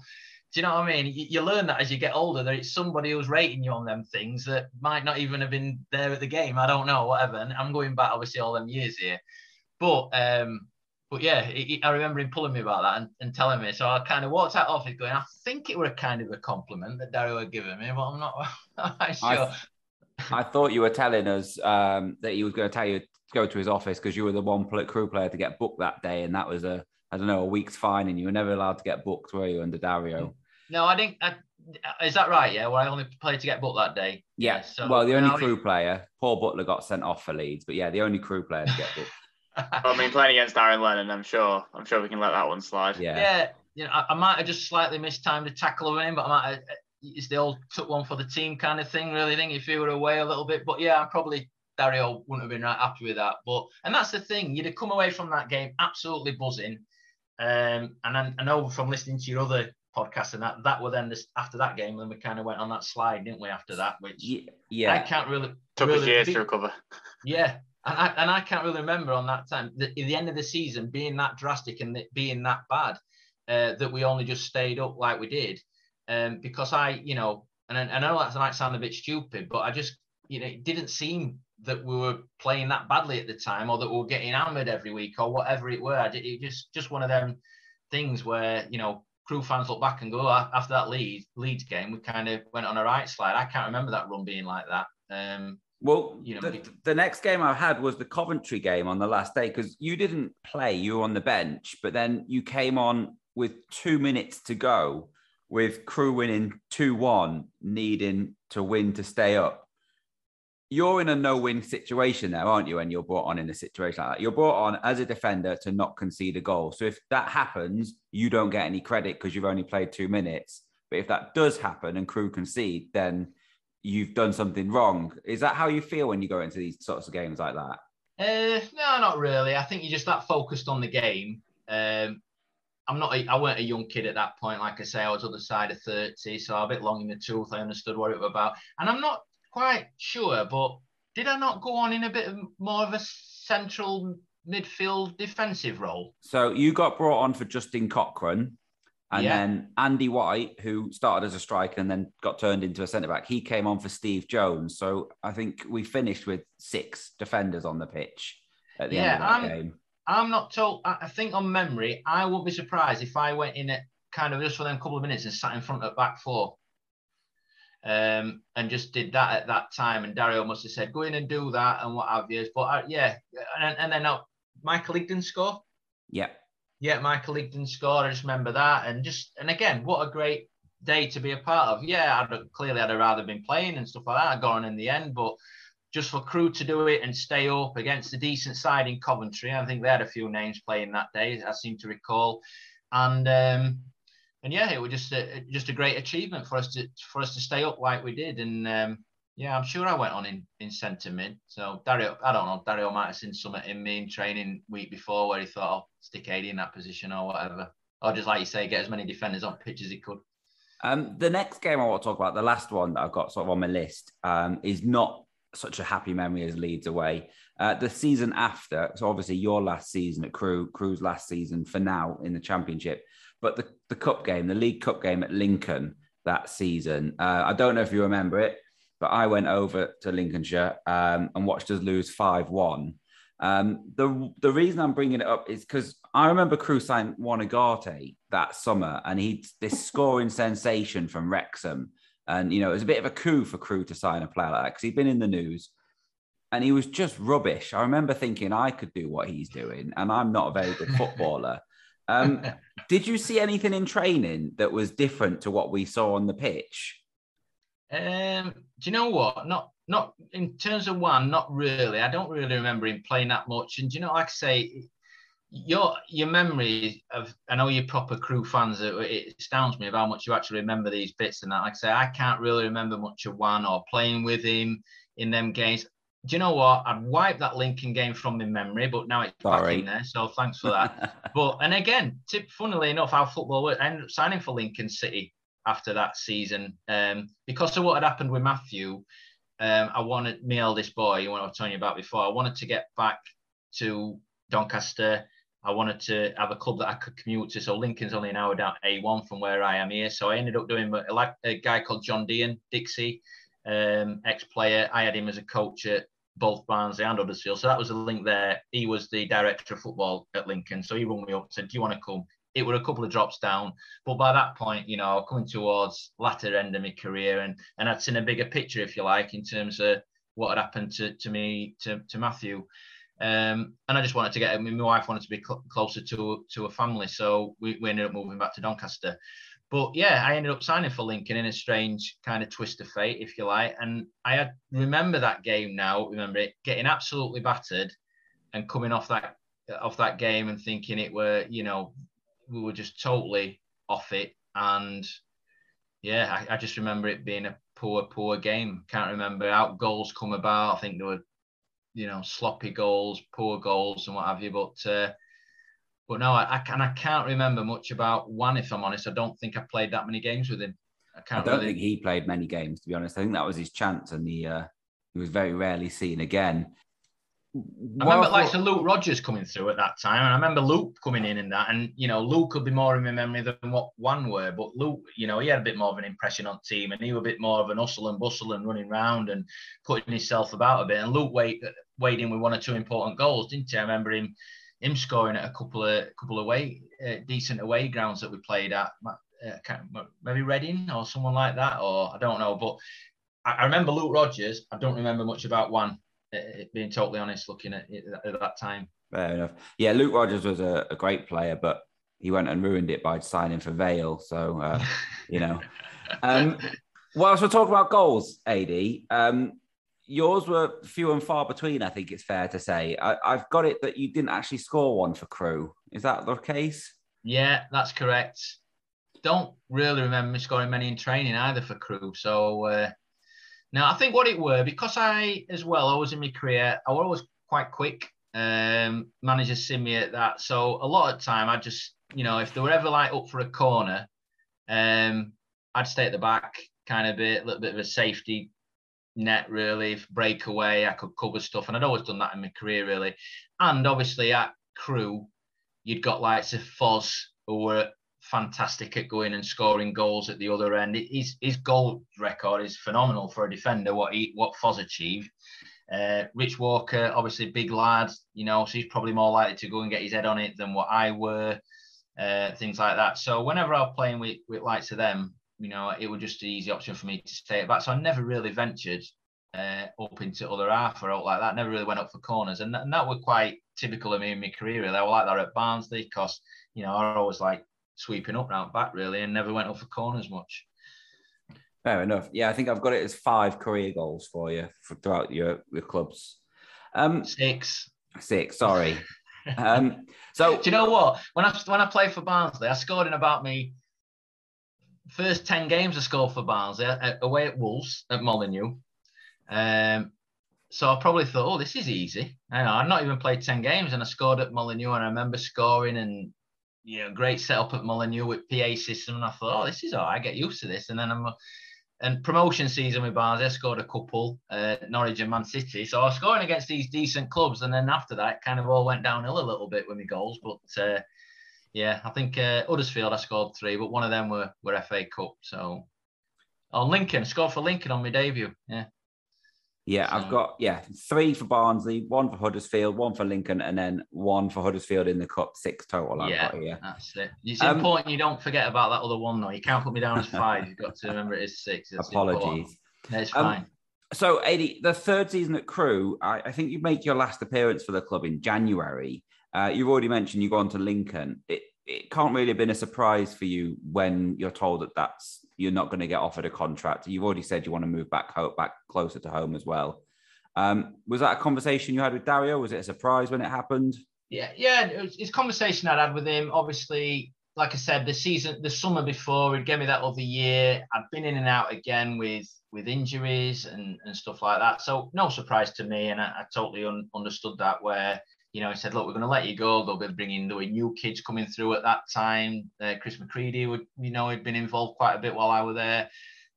Do you know what I mean? You, you, learn that as you get older, that it's somebody who's rating you on them things that might not even have been there at the game. I don't know, whatever. And I'm going back, obviously, all them years here. But um, but yeah, he, I remember him pulling me about that and, and telling me. So I kind of walked out of office going, I think it were a kind of a compliment that Dario had given me, but I'm not, I'm not sure. I, I, thought you were telling us um, that he was going to tell you to go to his office because you were the one Crewe player to get booked that day, and that was a I don't know a week's fine, and you were never allowed to get booked, were you, under Dario? No, I think. I, is that right? Yeah, well, I only played to get booked that day. Yeah. yeah so, well, the only Crewe player, Paul Butler, got sent off for Leeds, but yeah, the only Crewe player to get booked. I mean, playing against Aaron Lennon, I'm sure. I'm sure we can let that one slide. Yeah. Yeah. You know, I, I might have just slightly mistimed the tackle of him, but I might. Have, it's the old took one for the team kind of thing, really. think if he were away a little bit, but yeah, I'm probably Dario wouldn't have been right happy with that. But and that's the thing, you'd have come away from that game absolutely buzzing. Um, and I, I know from listening to your other podcast and that that were then this after that game, then we kind of went on that slide, didn't we? After that, which yeah, yeah. I can't really took really, us years to recover. Yeah, and I, and I can't really remember on that time, the, the end of the season being that drastic and being that bad, uh, that we only just stayed up like we did. Um, because I, you know, and I, I know that might sound a bit stupid, but I just, you know, it didn't seem that we were playing that badly at the time or that we were getting hammered every week or whatever it were. It, it just, just one of them things where, you know, Crewe fans look back and go, oh, after that Leeds, Leeds game, we kind of went on a right slide. I can't remember that run being like that. Um, well, you know, the, the, next game I had was the Coventry game on the last day because you didn't play, you were on the bench, but then you came on with two minutes to go with Crewe winning 2 1, needing to win to stay up. You're in a no win situation there, aren't you? And you're brought on in a situation like that. You're brought on as a defender to not concede a goal. So if that happens, you don't get any credit because you've only played two minutes. But if that does happen and Crewe concede, then you've done something wrong. Is that how you feel when you go into these sorts of games like that? Uh, no, not really. I think you're just that focused on the game. Um, I'm not. A, I weren't a young kid at that point. Like I say, I was on the other side of thirty, so I'll a bit long in the tooth. I understood what it was about, and I'm not quite sure. But did I not go on in a bit of more of a central midfield defensive role? So you got brought on for Justin Cochrane, And Yeah. then Andy White, who started as a striker and then got turned into a centre back, he came on for Steve Jones. So I think we finished with six defenders on the pitch at the Yeah, end of that I'm- game. I'm not told. I I think on memory, I wouldn't be surprised if I went in it kind of just for them couple of minutes and sat in front of back four. Um, and just did that at that time. And Dario must have said, go in and do that and what have you. But uh, yeah, and, and then uh, Michael Higdon score. Yeah. Yeah, Michael Higdon score. I just remember that. And just, and again, what a great day to be a part of. Yeah, I'd clearly I'd have rather been playing and stuff like that. I got on in the end, but just for Crewe to do it and stay up against a decent side in Coventry. I think they had a few names playing that day, I seem to recall. And um, and yeah, it was just a just a great achievement for us to for us to stay up like we did. And um, yeah, I'm sure I went on in, in centre mid. So Dario, I don't know, Dario might have seen something in me in training week before where he thought, oh, stick Adi in that position or whatever. Or just like you say, get as many defenders on pitch as he could. Um, the next game I want to talk about, the last one that I've got sort of on my list, um, is not such a happy memory as Leeds away. Uh, the season after, so obviously your last season at Crewe, Crewe's last season for now in the Championship, but the, the Cup game, the League Cup game at Lincoln that season. Uh, I don't know if you remember it, but I went over to Lincolnshire um, and watched us lose 5 1. Um, the the reason I'm bringing it up is because I remember Crewe signed Juan Ugarte that summer, and he's this scoring sensation from Wrexham, and you know it was a bit of a coup for Crewe to sign a player like that because he'd been in the news, and he was just rubbish. I remember thinking I could do what he's doing, and I'm not a very good footballer. Um, did you see anything in training that was different to what we saw on the pitch? Um, do you know what? Not not in terms of Juan, not really. I don't really remember him playing that much. And do you know, like I say, your your memory of I know you're proper Crewe fans. It, it astounds me of how much you actually remember these bits and that. Like I say, I can't really remember much of Juan or playing with him in them games. Do you know what? I'd wipe that Lincoln game from my memory, but now it's back in there. So thanks for that. But and again, tip, funnily enough, how football works. I ended up signing for Lincoln City after that season um, because of what had happened with Matthew. Um, I wanted my eldest boy, you know what I was telling you about before. I wanted to get back to Doncaster. I wanted to have a club that I could commute to. So Lincoln's only an hour down A1 from where I am here. So I ended up doing like a guy called John Deehan Dixie, um, ex-player. I had him as a coach at both Barnsley and Huddersfield. So that was a link there. He was the director of football at Lincoln. So he rung me up and said, Do you want to come? It were a couple of drops down. But by that point, you know, coming towards latter end of my career and and I'd seen a bigger picture, if you like, in terms of what had happened to, to me, to, to Matthew. Um, and I just wanted to get my wife wanted to be cl- closer to to a family. So we, we ended up moving back to Doncaster. But yeah, I ended up signing for Lincoln in a strange kind of twist of fate, if you like. And I had remember that game now, remember it getting absolutely battered and coming off that off that game and thinking it were, you know, we were just totally off it. And yeah, I, I just remember it being a poor, poor game. Can't remember how goals come about. I think there were, you know, sloppy goals, poor goals, and what have you. But uh, but no, I, I can I can't remember much about Juan. If I'm honest, I don't think I played that many games with him. I can't I don't really. think he played many games, to be honest. I think that was his chance, and he uh, he was very rarely seen again. I remember like Sir Luke Rogers coming through at that time, and I remember Luke coming in in that, and you know Luke could be more in my memory than what Juan were, but Luke, you know, he had a bit more of an impression on team, and he was a bit more of an hustle and bustle and running round and putting himself about a bit. And Luke weighed, weighed in with one or two important goals, didn't he? I remember him him scoring at a couple of couple of away uh, decent away grounds that we played at, uh, maybe Reading or someone like that, or I don't know, but I, remember Luke Rogers. I don't remember much about Juan being totally honest, looking at it at that time. Fair enough. Yeah, Luke Rogers was a, a great player, but he went and ruined it by signing for Vale. So, uh, you know. Um, whilst we're talking about goals, Adi, um, yours were few and far between, I think it's fair to say. I, I've got it that you didn't actually score one for Crewe. Is that the case? Yeah, that's correct. Don't really remember scoring many in training either for Crewe. So uh, now I think what it were because I as well always in my career I was always quite quick. Um, managers see me at that, so a lot of time I just you know if they were ever like up for a corner, um, I'd stay at the back kind of bit, a little bit of a safety net really if breakaway I could cover stuff and I'd always done that in my career really and obviously at Crewe you'd got like Sir Foz who were fantastic at going and scoring goals at the other end. His his goal record is phenomenal for a defender. What he what Foz achieved. Uh, Rich Walker, obviously big lad, you know, so he's probably more likely to go and get his head on it than what I were, uh, things like that. So whenever I was playing with, with likes of them, you know, it was just an easy option for me to stay at back. So I never really ventured uh, up into other half or out like that. Never really went up for corners, and that, and that was quite typical of me in my career. I was like that at Barnsley because you know I always like sweeping up round back really, and never went up for corners much. Fair enough. Yeah, I think I've got it as five career goals for you for, throughout your your clubs. Um, six. Six. Sorry. um, so do you know what? When I when I played for Barnsley, I scored in about me first ten games. I scored for Barnsley away at Wolves at Molineux. Um, so I probably thought, oh, this is easy. I know I've not even played ten games, and I scored at Molineux, and I remember scoring and you know great setup at Molineux with PA system, and I thought, oh, this is all right. I get used to this, and then I'm and promotion season with Barnes, I scored a couple, uh, Norwich and Man City. So I was scoring against these decent clubs, and then after that, kind of all went downhill a little bit with my goals. But uh, yeah, I think uh, Huddersfield I scored three, but one of them were were FA Cup. So on Lincoln, scored for Lincoln on my debut. Yeah. Yeah, I've got yeah three for Barnsley, one for Huddersfield, one for Lincoln, and then one for Huddersfield in the cup. Six total. I've yeah, got, yeah, that's it. It's um, important you don't forget about that other one though. You can't put me down as five. You've got to remember it is six. Apologies. it's um, fine. Um, so, Eddie, the third season at Crewe, I, I, think you make your last appearance for the club in January. Uh, you've already mentioned you go on to Lincoln. It, it can't really have been a surprise for you when you're told that that's you're not going to get offered a contract. You've already said you want to move back home, back closer to home as well. Um, was that a conversation you had with Dario? Was it a surprise when it happened? Yeah, yeah, it was, it's conversation I'd had with him. Obviously, like I said, the season, the summer before, he gave me that other year. I'd been in and out again with with injuries and, and stuff like that. So no surprise to me, and I, I totally un, understood that. Where you know, he said, look, we're going to let you go. They'll be bringing the new kids coming through at that time. Uh, Chris McCready would, you know, had been involved quite a bit while I were there.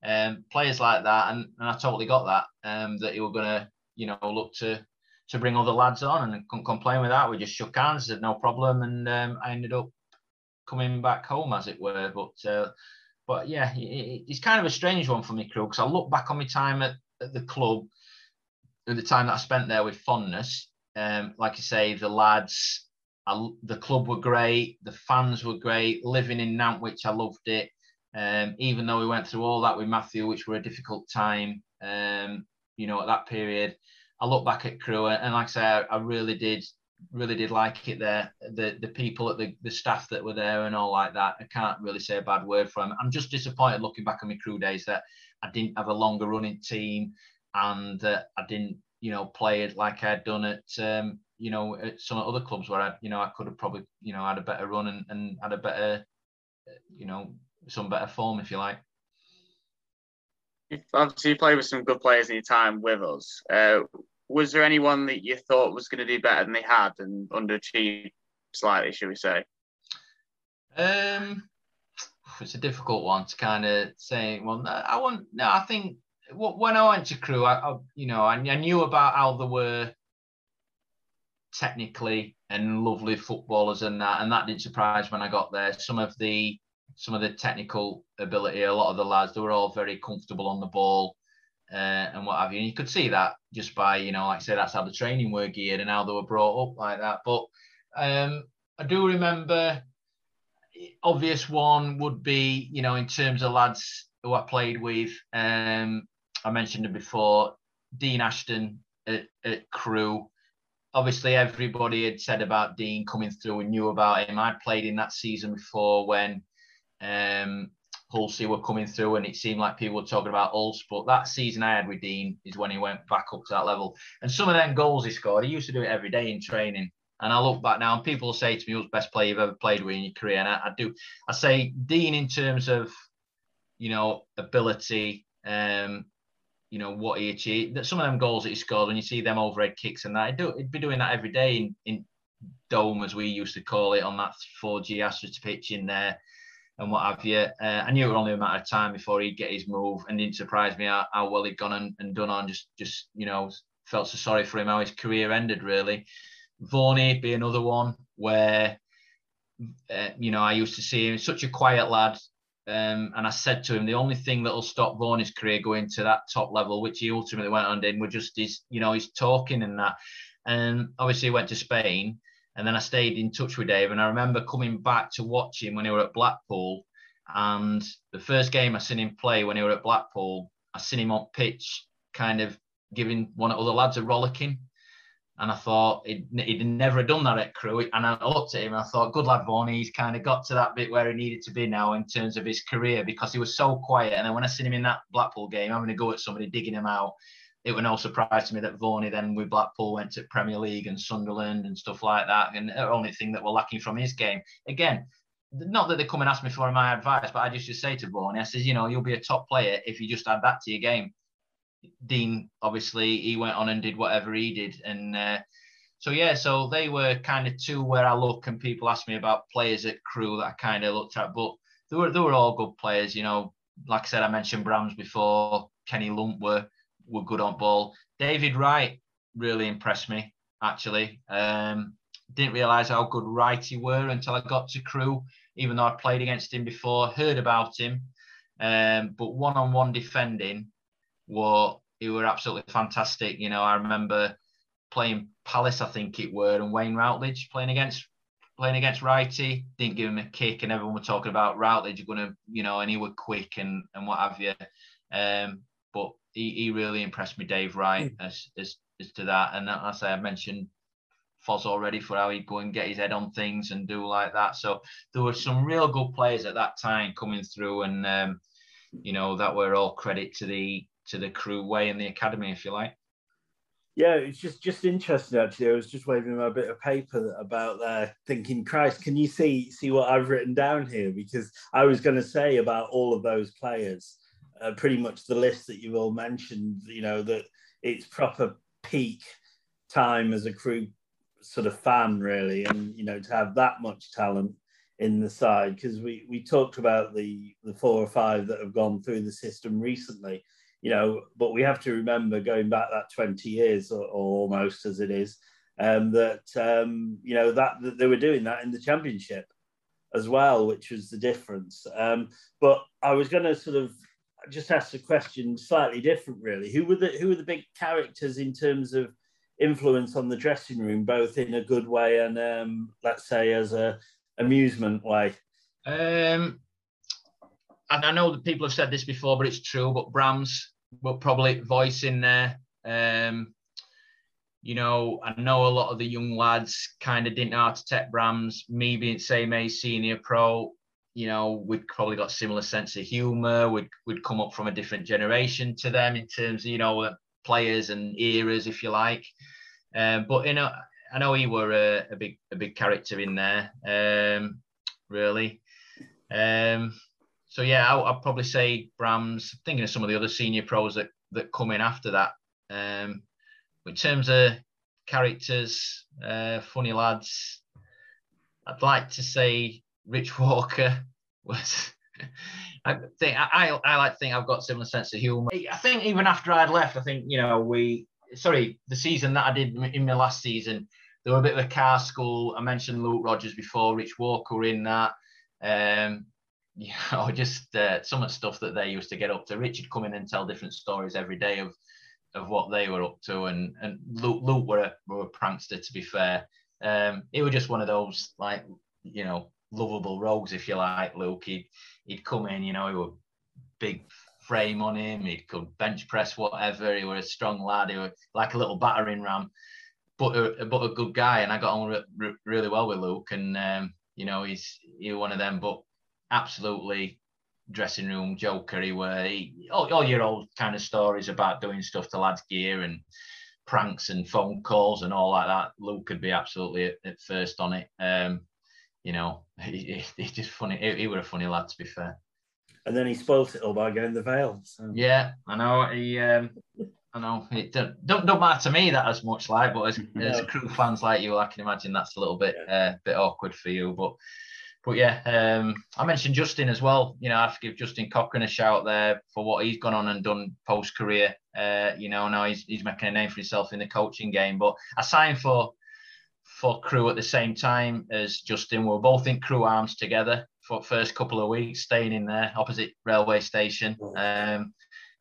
Um, players like that, and, and I totally got that. Um, that he were going to, you know, look to to bring other lads on, and couldn't complain with that. We just shook hands, said no problem, and um, I ended up coming back home, as it were. But uh, but yeah, it, it's kind of a strange one for me, Crewe, because I look back on my time at, at the club, the time that I spent there with fondness um, like I say, the lads, I, the club were great, the fans were great. Living in Nantwich, I loved it. Um, even though we went through all that with Matthew, which were a difficult time, um, you know, at that period, I look back at Crewe and, like I say, I, I, really did, really did like it there. The the people at the, the staff that were there and all like that. I can't really say a bad word for them. I'm just disappointed looking back on my Crewe days that I didn't have a longer running team and uh, I didn't you know, play it like I'd done at, um, you know, at some other clubs where I, you know, I could have probably, you know, had a better run and, and had a better, you know, some better form, if you like. Obviously, you played with some good players in your time with us. Uh, was there anyone that you thought was going to do better than they had and underachieved slightly, should we say? Um, it's a difficult one to kind of say. Well, I want. No, I think when I went to Crewe, I, I you know, I, I, knew about how they were technically and lovely footballers and that, and that didn't surprise when I got there. Some of the some of the technical ability, a lot of the lads, they were all very comfortable on the ball uh, and what have you. And you could see that just by, you know, like I said, that's how the training were geared and how they were brought up like that. But um, I do remember obvious one would be, you know, in terms of lads who I played with, um, I mentioned it before, Dean Ashton at, at Crewe. Obviously, everybody had said about Dean coming through and knew about him. I'd played in that season before when um, Hulsey were coming through, and it seemed like people were talking about Hulse. But that season I had with Dean is when he went back up to that level. And some of them goals he scored, he used to do it every day in training. And I look back now, and people say to me, "Who's the best player you've ever played with in your career?" And I, I do. I say Dean in terms of, you know, ability, um, you know what he achieved. That some of them goals that he scored, when you see them overhead kicks and that, he'd, do, he'd be doing that every day in, in dome, as we used to call it, on that 4G Astros pitch in there and what have you. Uh, I knew it was only a matter of time before he'd get his move, and didn't surprise me how, how well he'd gone and, and, done on. Just, just you know, felt so sorry for him how his career ended. Really, Vaughan be another one where uh, you know, I used to see him such a quiet lad. Um, and I said to him, the only thing that will stop Vaughan's career going to that top level, which he ultimately went on did, were just his, you know, his talking and that. And obviously, he went to Spain, and then I stayed in touch with Dave. And I remember coming back to watch him when he were at Blackpool. And the first game I seen him play when he were at Blackpool, I seen him on pitch, kind of giving one of the other lads a rollicking. And I thought he'd, he'd never done that at Crewe. And I looked at him and I thought, good lad, Varney. He's kind of got to that bit where he needed to be now in terms of his career because he was so quiet. And then when I seen him in that Blackpool game, having to go at somebody, digging him out, it was no surprise to me that Varney then with Blackpool went to Premier League and Sunderland and stuff like that. And the only thing that were lacking from his game, again, not that they come and ask me for my advice, but I just just say to Varney, I says, you know, you'll be a top player if you just add that to your game. Dean, obviously, he went on and did whatever he did, and uh, so yeah, so they were kind of two where I look and people ask me about players at Crewe that I kind of looked at, but they were they were all good players, you know. Like I said, I mentioned Brams before. Kenny Lunt were were good on ball. David Wright really impressed me actually. Um, didn't realise how good Wrighty were until I got to Crewe, even though I'd played against him before, heard about him. Um, but one-on-one defending, were he were absolutely fantastic. You know, I remember playing Palace, I think it were, and Wayne Routledge playing against playing against Wrighty, didn't give him a kick, and everyone were talking about Routledge going to, you know, and he were quick and and what have you. Um, but he, he really impressed me, Dave Wright, mm. as, as as to that. And as I mentioned Foz already for how he'd go and get his head on things and do like that. So there were some real good players at that time coming through, and um, you know that were all credit to the to the Crewe way in the academy, if you like. Yeah, it's just just interesting actually. I was just waving my bit of paper about there, thinking, Christ, can you see see what I've written down here? Because I was going to say about all of those players, uh, pretty much the list that you've all mentioned. You know that it's proper peak time as a Crewe sort of fan, really, and you know to have that much talent in the side because we we talked about the the four or five that have gone through the system recently you know, but we have to remember going back that 20 years or, or almost as it is, um, that, um, you know, that, that, they were doing that in the championship as well, which was the difference. Um, but I was going to sort of just ask the question slightly different, really. Who were the, who were the big characters in terms of influence on the dressing room, both in a good way and um, let's say as a amusement way? Um, and I know that people have said this before, but it's true. But Brams will probably voice in there. Um, you know, I know a lot of the young lads kind of didn't know how to take Brams. Me being same age senior pro, you know, we'd probably got similar sense of humour. We'd we'd come up from a different generation to them in terms of you know players and eras, if you like. Um, but you know, I know he were a, a big a big character in there, um, really. Um, so yeah, I, would probably say Brams. Thinking of some of the other senior pros that that come in after that. Um, in terms of characters, uh, funny lads, I'd like to say Rich Walker was. I think I, I like to think I've got similar sense of humour. I think even after I'd left, I think you know we sorry the season that I did in my last season, there were a bit of a car school. I mentioned Luke Rogers before, Rich Walker in that. Um, you know, just uh, some of the stuff that they used to get up to. Richard come in and tell different stories every day of of what they were up to, and and Luke, Luke were a, were a prankster to be fair. Um, he was just one of those like you know lovable rogues if you like. Luke, he'd he'd come in, you know, he was big frame on him. He could bench press whatever. He was a strong lad. He was like a little battering ram, but a, but a good guy. And I got on re- re- really well with Luke. And um, you know, he's he was one of them. But absolutely dressing room joker. He were he, all, all your old kind of stories about doing stuff to lads' gear and pranks and phone calls and all like that. Luke could be absolutely at, at first on it. Um, you know, he, he, he's just funny. He, he were a funny lad, to be fair. And then he spoilt it all by getting the Vale. So. Yeah, I know. He, um, I know. It don't, don't, don't matter to me that as much, like, but as, no. as Crewe fans like you, I can imagine that's a little bit, yeah. uh, bit awkward for you. But but yeah, um, I mentioned Justin as well. You know, I have to give Justin Cochrane a shout there for what he's gone on and done post career. Uh, you know, now he's, he's making a name for himself in the coaching game. But I signed for for Crewe at the same time as Justin. We were both in Crewe Arms together for first couple of weeks, staying in there opposite railway station, um,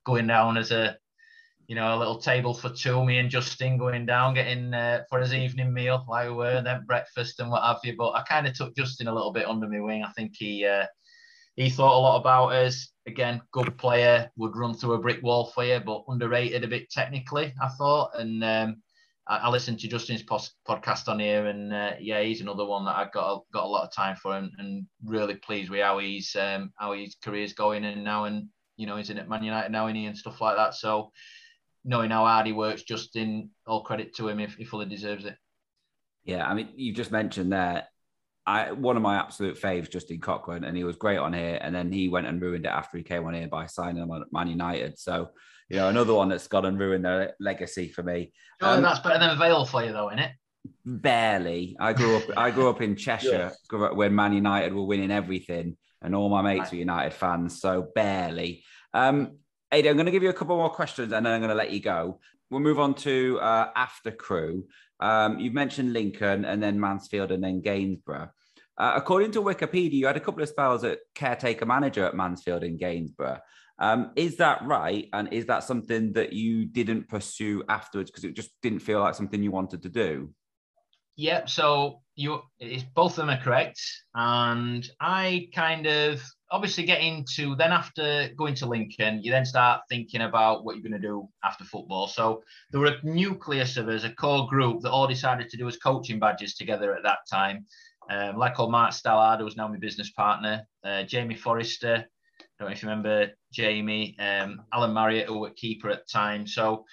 going down as a you know a little table for two. Me and Justin going down, getting uh, for his evening meal, like we were, then breakfast and what have you. But I kind of took Justin a little bit under my wing. I think he uh, he thought a lot about us. Again, good player, would run through a brick wall for you, but underrated a bit technically, I thought. And um, I, I, listened to Justin's post, podcast on here, and uh, yeah, he's another one that I've got a, got a lot of time for, and, and really pleased with how he's um, how his career's going, and now and you know he's in at Man United now, and he and stuff like that. So knowing how hard he works, Justin, all credit to him if he fully deserves it. Yeah, I mean, you just mentioned there I one of my absolute faves, Justin Cochrane, and he was great on here. And then he went and ruined it after he came on here by signing him at Man United. So, you know, another one that's gone and ruined their legacy for me. Um, that's better than Vale for you, though, isn't it? Barely. I grew up. I grew up in Cheshire when Man United were winning everything, and all my mates right. were United fans. So barely. Um, Adi, I'm going to give you a couple more questions, and then I'm going to let you go. We'll move on to uh, after Crewe. Um, you've mentioned Lincoln and then Mansfield and then Gainsborough. Uh, according to Wikipedia, you had a couple of spells at caretaker manager at Mansfield and Gainsborough. Um, is that right? And is that something that you didn't pursue afterwards because it just didn't feel like something you wanted to do? Yep. So you, both of them are correct, and I kind of obviously get into then after going to Lincoln, you then start thinking about what you're going to do after football. So there were a nucleus of us, a core group that all decided to do as coaching badges together at that time. Um, like old Mark Stallard, who was now my business partner, uh, Jamie Forrester, I don't know if you remember Jamie, um, Alan Marriott, who was keeper at the time. So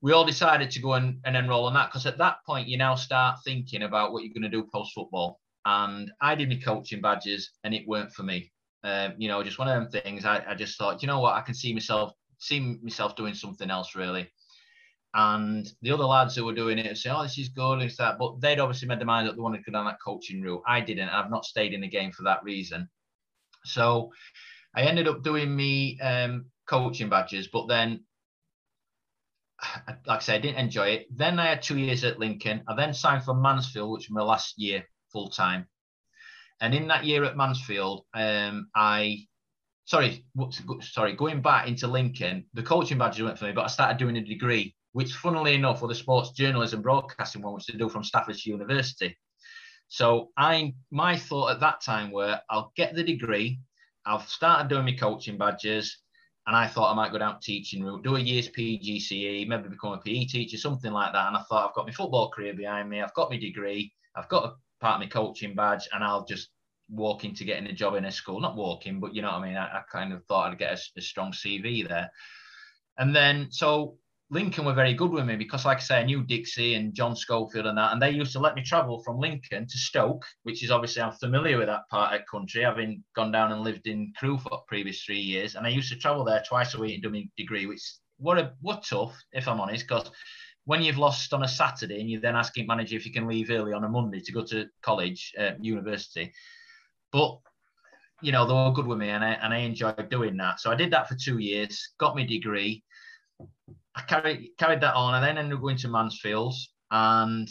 we all decided to go and, and enroll on that because at that point you now start thinking about what you're going to do post football and I did my coaching badges, and it weren't for me. Um, you know, just one of them things. I, I just thought, you know what, I can see myself see myself doing something else really. And the other lads who were doing it say, "Oh, this is good," and that. But they'd obviously made their mind up they wanted to go down that coaching route. I didn't. I've not stayed in the game for that reason. So I ended up doing me um, coaching badges, but then like I said, I didn't enjoy it. Then I had two years at Lincoln. I then signed for Mansfield, which was my last year full time. And in that year at Mansfield, um, I sorry, sorry, going back into Lincoln, the coaching badges went for me, but I started doing a degree, which, funnily enough, was the sports journalism broadcasting one, which to do from Staffordshire University. So I, my thought at that time were, I'll get the degree, I've started doing my coaching badges, and I thought I might go down teaching route, do a year's PGCE, maybe become a PE teacher, something like that. And I thought I've got my football career behind me, I've got my degree, I've got a part of my coaching badge, and I'll just walk into getting a job in a school. Not walking, but you know what I mean. I, I kind of thought I'd get a, a, strong CV there. And then so Lincoln were very good with me because, like I say, I knew Dixie and John Schofield and that, and they used to let me travel from Lincoln to Stoke, which is obviously I'm familiar with that part of the country, having gone down and lived in Crewe for previous three years, and I used to travel there twice a week and do my degree, which what a what tough, if I'm honest, because when you've lost on a Saturday and you're then asking manager if you can leave early on a Monday to go to college, uh, university. But you know, they were good with me and I, and I enjoyed doing that. So I did that for two years, got my degree. I carried, carried that on. I then ended up going to Mansfields, And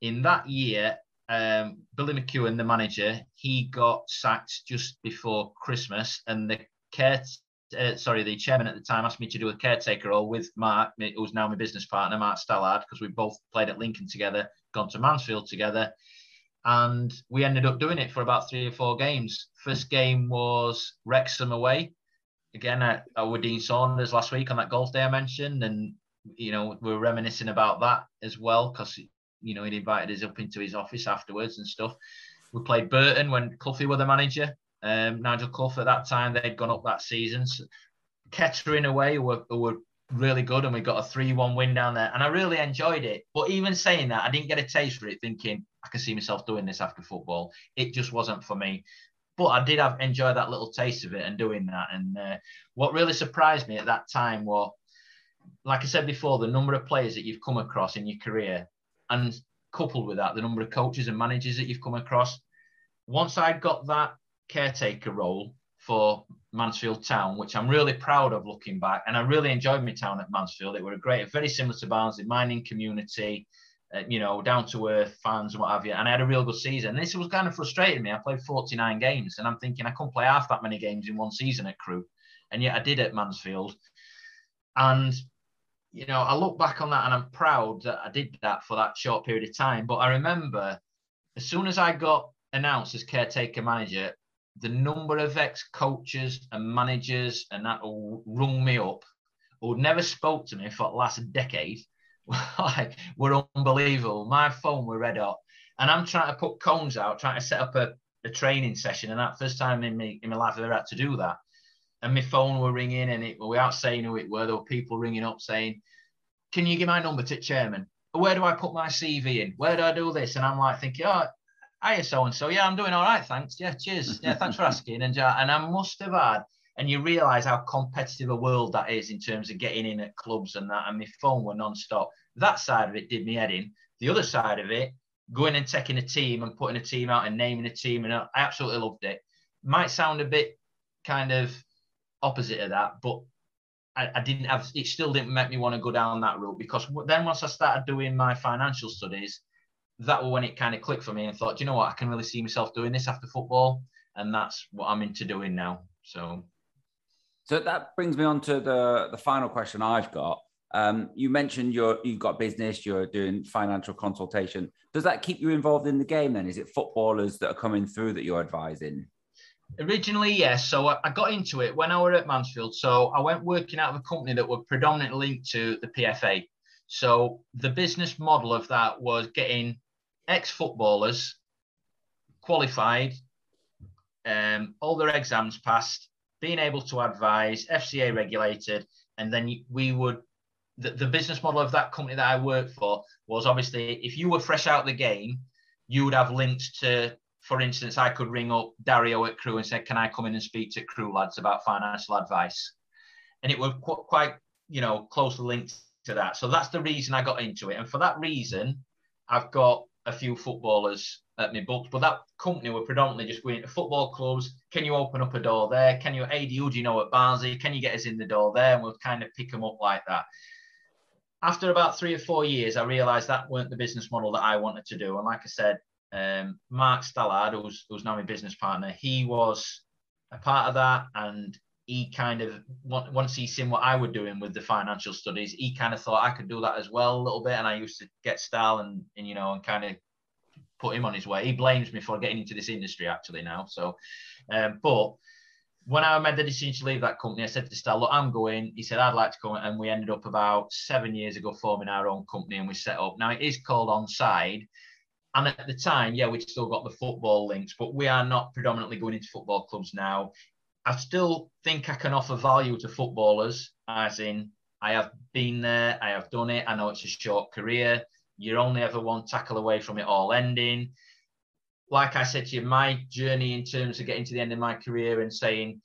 in that year, um, Billy McEwan, the manager, he got sacked just before Christmas. And the care uh, sorry, the chairman at the time asked me to do a caretaker role with Mark, who's now my business partner, Mark Stallard, because we both played at Lincoln together, gone to Mansfield together, and we ended up doing it for about three or four games. First game was Wrexham away, again at, with Dean Saunders last week on that golf day I mentioned, and you know we are reminiscing about that as well because you know he'd invited us up into his office afterwards and stuff. We played Burton when Cloughie were the manager, um, Nigel Clough at that time, they'd gone up that season. So Kettering away were, were really good, and we got a 3 1 win down there. And I really enjoyed it. But even saying that, I didn't get a taste for it, thinking I can see myself doing this after football. It just wasn't for me. But I did have enjoy that little taste of it and doing that. And uh, what really surprised me at that time was, like I said before, the number of players that you've come across in your career, and coupled with that, the number of coaches and managers that you've come across. Once I got that caretaker role for Mansfield Town, which I'm really proud of looking back. And I really enjoyed my town at Mansfield. It were a great, very similar to Barnsley, mining community, uh, you know, down to earth fans and what have you. And I had a real good season. And this was kind of frustrating me. I played 49 games and I'm thinking I couldn't play half that many games in one season at Crewe. And yet I did at Mansfield. And, you know, I look back on that and I'm proud that I did that for that short period of time. But I remember as soon as I got announced as caretaker manager, the number of ex coaches and managers and that all rung me up who never spoke to me for the last decade like were unbelievable. My phone were red hot. And I'm trying to put cones out, trying to set up a, a training session. And that first time in me in my life I ever had to do that. And my phone were ringing and it without saying who it were, there were people ringing up saying, Can you give my number to chairman? Where do I put my CV in? Where do I do this? And I'm like thinking, oh, hiya so and so. Yeah, I'm doing all right, thanks. Yeah, cheers. Yeah, thanks for asking. And uh, and I must have had, and you realise how competitive a world that is in terms of getting in at clubs and that. And my phone were non-stop. That side of it did me head in. The other side of it, going and taking a team and putting a team out and naming a team, and I absolutely loved it. Might sound a bit kind of opposite of that, but I, I, didn't have it still didn't make me want to go down that route because then once I started doing my financial studies, that was when it kind of clicked for me and thought, you know what, I can really see myself doing this after football, and that's what I'm into doing now. So, so that brings me on to the the final question I've got. Um, you mentioned you're you've got business, you're doing financial consultation. Does that keep you involved in the game? Then is it footballers that are coming through that you're advising? Originally, yes. So I got into it when I were at Mansfield. So I went working out of a company that were predominantly linked to the PFA. So the business model of that was getting ex-footballers qualified, um, all their exams passed, being able to advise, FCA regulated, and then we would. The, the business model of that company that I worked for was obviously if you were fresh out the game, you would have links to, for instance, I could ring up Dario at Crewe and say, "Can I come in and speak to Crewe lads about financial advice?" And it was qu- quite, you know, closely linked to that. So that's the reason I got into it, and for that reason, I've got a few footballers at my books, but that company were predominantly just going to football clubs. Can you open up a door there? Can you, who do you know at Barnsley? Can you get us in the door there? And we'll kind of pick them up like that. After about three or four years, I realised that weren't the business model that I wanted to do. And like I said, um, Mark Stallard, who's, who's now my business partner, he was a part of that. And he kind of, once he seen what I was doing with the financial studies, he kind of thought I could do that as well a little bit. And I used to get style and, and you know, and kind of put him on his way. He blames me for getting into this industry actually now. So, um, but when I made the decision to leave that company, I said to Stal, look, I'm going. He said, I'd like to come. And we ended up about seven years ago forming our own company and we set up. Now it is called Onside. And at the time, yeah, we've still got the football links, but we are not predominantly going into football clubs now. I still think I can offer value to footballers, as in I have been there, I have done it. I know it's a short career you're only ever one tackle away from it all ending. Like I said to you, my journey in terms of getting to the end of my career and saying,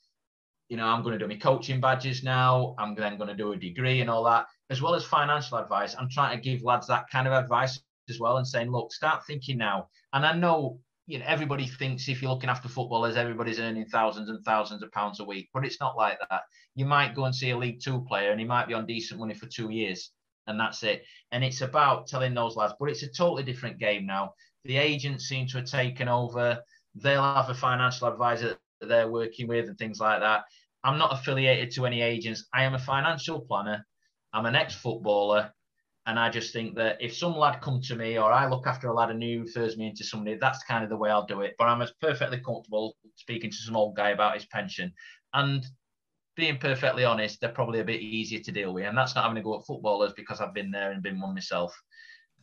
you know, I'm going to do my coaching badges now. I'm then going to do a degree and all that, as well as financial advice. I'm trying to give lads that kind of advice as well and saying, look, start thinking now. And I know, you know, everybody thinks if you're looking after footballers, everybody's earning thousands and thousands of pounds a week, but it's not like that. You might go and see a League Two player and he might be on decent money for two years and that's it. And it's about telling those lads, but it's a totally different game now. The agents seem to have taken over. They'll have a financial advisor that they're working with and things like that. I'm not affiliated to any agents. I am a financial planner. I'm an ex-footballer. And I just think that if some lad come to me or I look after a lad and who refers me into somebody, that's kind of the way I'll do it. But I'm as perfectly comfortable speaking to some old guy about his pension. And being perfectly honest, they're probably a bit easier to deal with. And that's not having to go at footballers because I've been there and been one myself.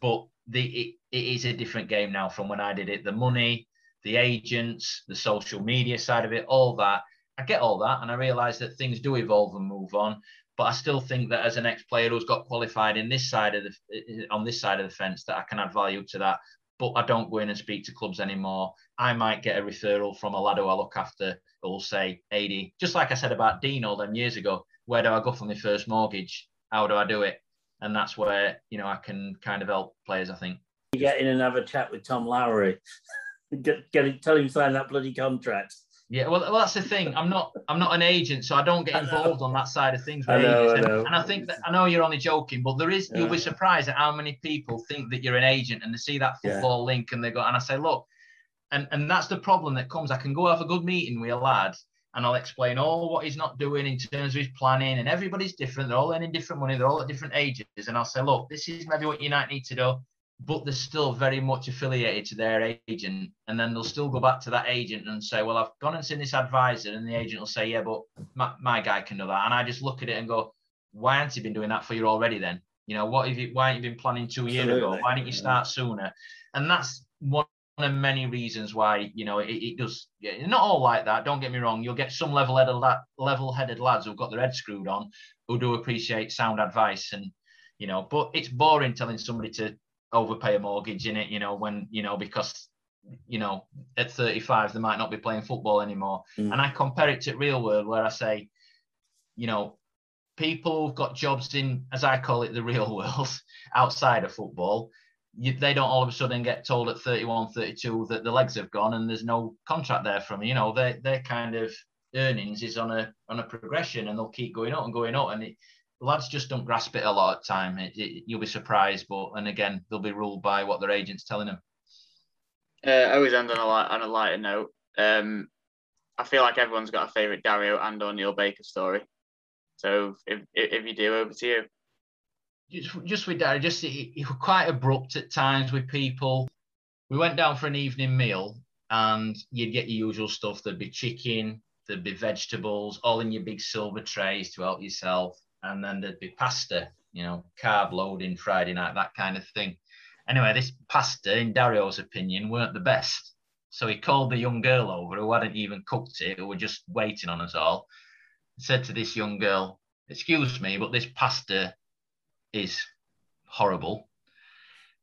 But the it, it is a different game now from when I did it. The money, the agents, the social media side of it, all that. I get all that, and I realise that things do evolve and move on. But I still think that as an ex-player who's got qualified in this side of the on this side of the fence, that I can add value to that. But I don't go in and speak to clubs anymore. I might get a referral from a lad who I look after will say, Adi, just like I said about Dean all them years ago, where do I go for my first mortgage? How do I do it? And that's where, you know, I can kind of help players, I think. You get in and have a chat with Tom Lowery. get, get tell him sign that bloody contract. Yeah, well, well, that's the thing. I'm not, I'm not an agent, so I don't get involved on that side of things. I know. I And, know. and I think that I know you're only joking, but there is. You'll be surprised at how many people think that you're an agent and they see that Yeah. football link and they go. And I say, look, and and that's the problem that comes. I can go have a good meeting with a lad. And I'll explain all what he's not doing in terms of his planning, and everybody's different. They're all earning different money. They're all at different ages. And I'll say, look, this is maybe what you might need to do but they're still very much affiliated to their agent. And then they'll still go back to that agent and say, Well, I've gone and seen this advisor. And the agent will say, Yeah, but my, my guy can do that. And I just look at it and go, Why haven't you been doing that for you already then? You know, what have you why haven't you been planning two years ago? Why didn't you start sooner? And that's one of many reasons why, you know, it, it does not all like that. Don't get me wrong. You'll get some level-headed level-headed lads who've got their head screwed on who do appreciate sound advice and you know, but it's boring telling somebody to overpay a mortgage in it, you know, when, you know, because, you know, at 35, they might not be playing football anymore. Mm. And I compare it to real world where I say, you know, people who've got jobs in, as I call it, the real world outside of football, you, they don't all of a sudden get told at 31, 32 that the legs have gone and there's no contract there from you know, their their kind of earnings is on a on a progression and they'll keep going up and going up and it, lads just don't grasp it a lot of time. It, it, you'll be surprised, but and again, they'll be ruled by what their agent's telling them. Uh, I always end on a light, on a lighter note. Um, I feel like everyone's got a favourite Dario and or Neil Baker story. So if if if you do, over to you. Just, just with Dario, just he, he was quite abrupt at times with people. We went down for an evening meal, and you'd get your usual stuff. There'd be chicken, there'd be vegetables, all in your big silver trays to help yourself, and then there'd be pasta, you know, carb loading Friday night, that kind of thing. Anyway, this pasta, in Dario's opinion, weren't the best. So he called the young girl over who hadn't even cooked it, who were just waiting on us all. Said to this young girl, "Excuse me, but this pasta is horrible."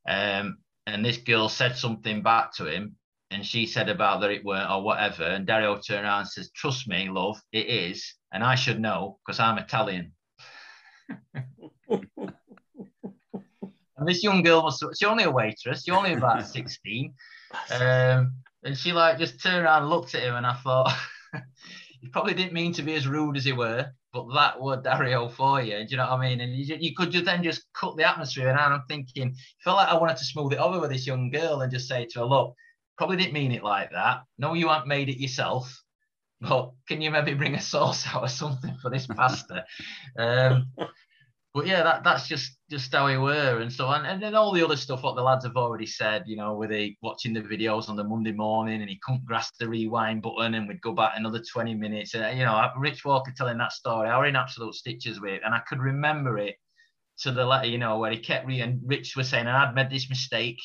Um, and this girl said something back to him, and she said about that it weren't or whatever. And Dario turned around and says, "Trust me, love, it is, and I should know because I'm Italian." And this young girl was she only a waitress, she only about 16. Um, and she like just turned around and looked at him, and I thought, he probably didn't mean to be as rude as he were, but that were Dario for you. Do you know what I mean? And you, you could just then just cut the atmosphere. And I'm thinking, felt like I wanted to smooth it over with this young girl and just say to her, look, probably didn't mean it like that. No, you haven't made it yourself. But can you maybe bring a sauce out or something for this pasta? Um, but yeah, that that's just just how we were, and so and, and then all the other stuff what the lads have already said, you know, with the watching the videos on the Monday morning, and he couldn't grasp the rewind button, and we'd go back another twenty minutes, and you know, Rich Walker telling that story, I were in absolute stitches with it, and I could remember it to the letter, you know, where he kept re and Rich was saying, and I'd made this mistake,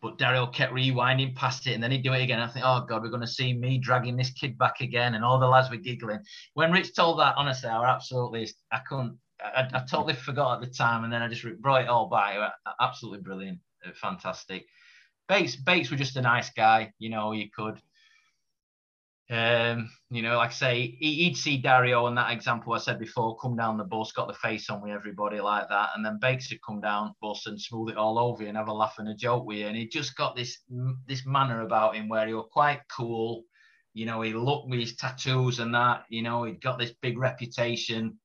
but Dario kept rewinding past it, and then he'd do it again. I think, oh god, we're going to see me dragging this kid back again, and all the lads were giggling. When Rich told that, honestly, I absolutely, I couldn't. I, I totally forgot at the time, and then I just brought it all back. It Absolutely brilliant, uh, fantastic. Bakes, Bakes was just a nice guy, you know. You could, um, you know, like I say, he, he'd see Dario and that example I said before, come down the bus, got the face on with everybody like that, and then Bakes would come down bus and smooth it all over you and have a laugh and a joke with you, and he just got this this manner about him where he was quite cool. You know, he looked with his tattoos and that. You know, he'd got this big reputation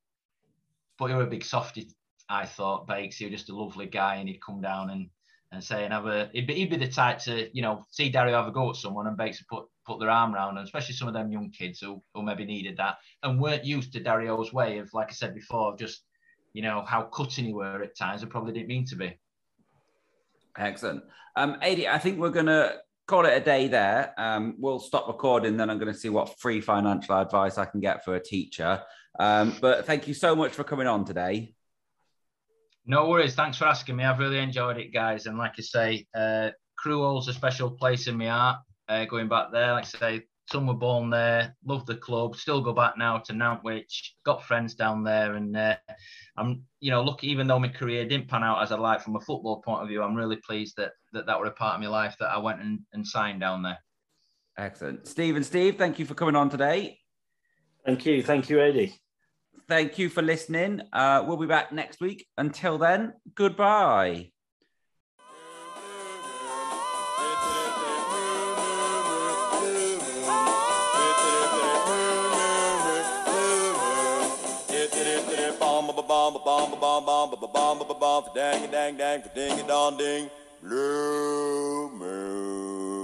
but he was a big softy. I thought Bakes, he was just a lovely guy, and he'd come down and and say and have a. He'd be, he'd be the type to you know see Dario have a go at someone, and Bakes would put put their arm around, and especially some of them young kids who who maybe needed that and weren't used to Dario's way of, like I said before, of just you know how cutting he were at times, and probably didn't mean to be. Excellent. Um, Adi, I think we're going to call it a day there. Um, we'll stop recording, then I'm going to see what free financial advice I can get for a teacher. Um, but thank you so much for coming on today. No worries. Thanks for asking me. I've really enjoyed it, guys. And like I say, uh, Crewe holds a special place in my heart. Uh, going back there, like I say, some were born there. Love the club. Still go back now to Nantwich. Got friends down there, and uh, I'm, you know, look. Even though my career didn't pan out as I like from a football point of view, I'm really pleased that that that were a part of my life that I went and, and signed down there. Excellent. Steve and Steve, thank you for coming on today. Thank you. Thank you, Adi. Thank you for listening. Uh, we'll be back next week. Until then, goodbye. Bomb bomb bomb bomb bomb bomb bomb dang dang dang ding dong ding blue moon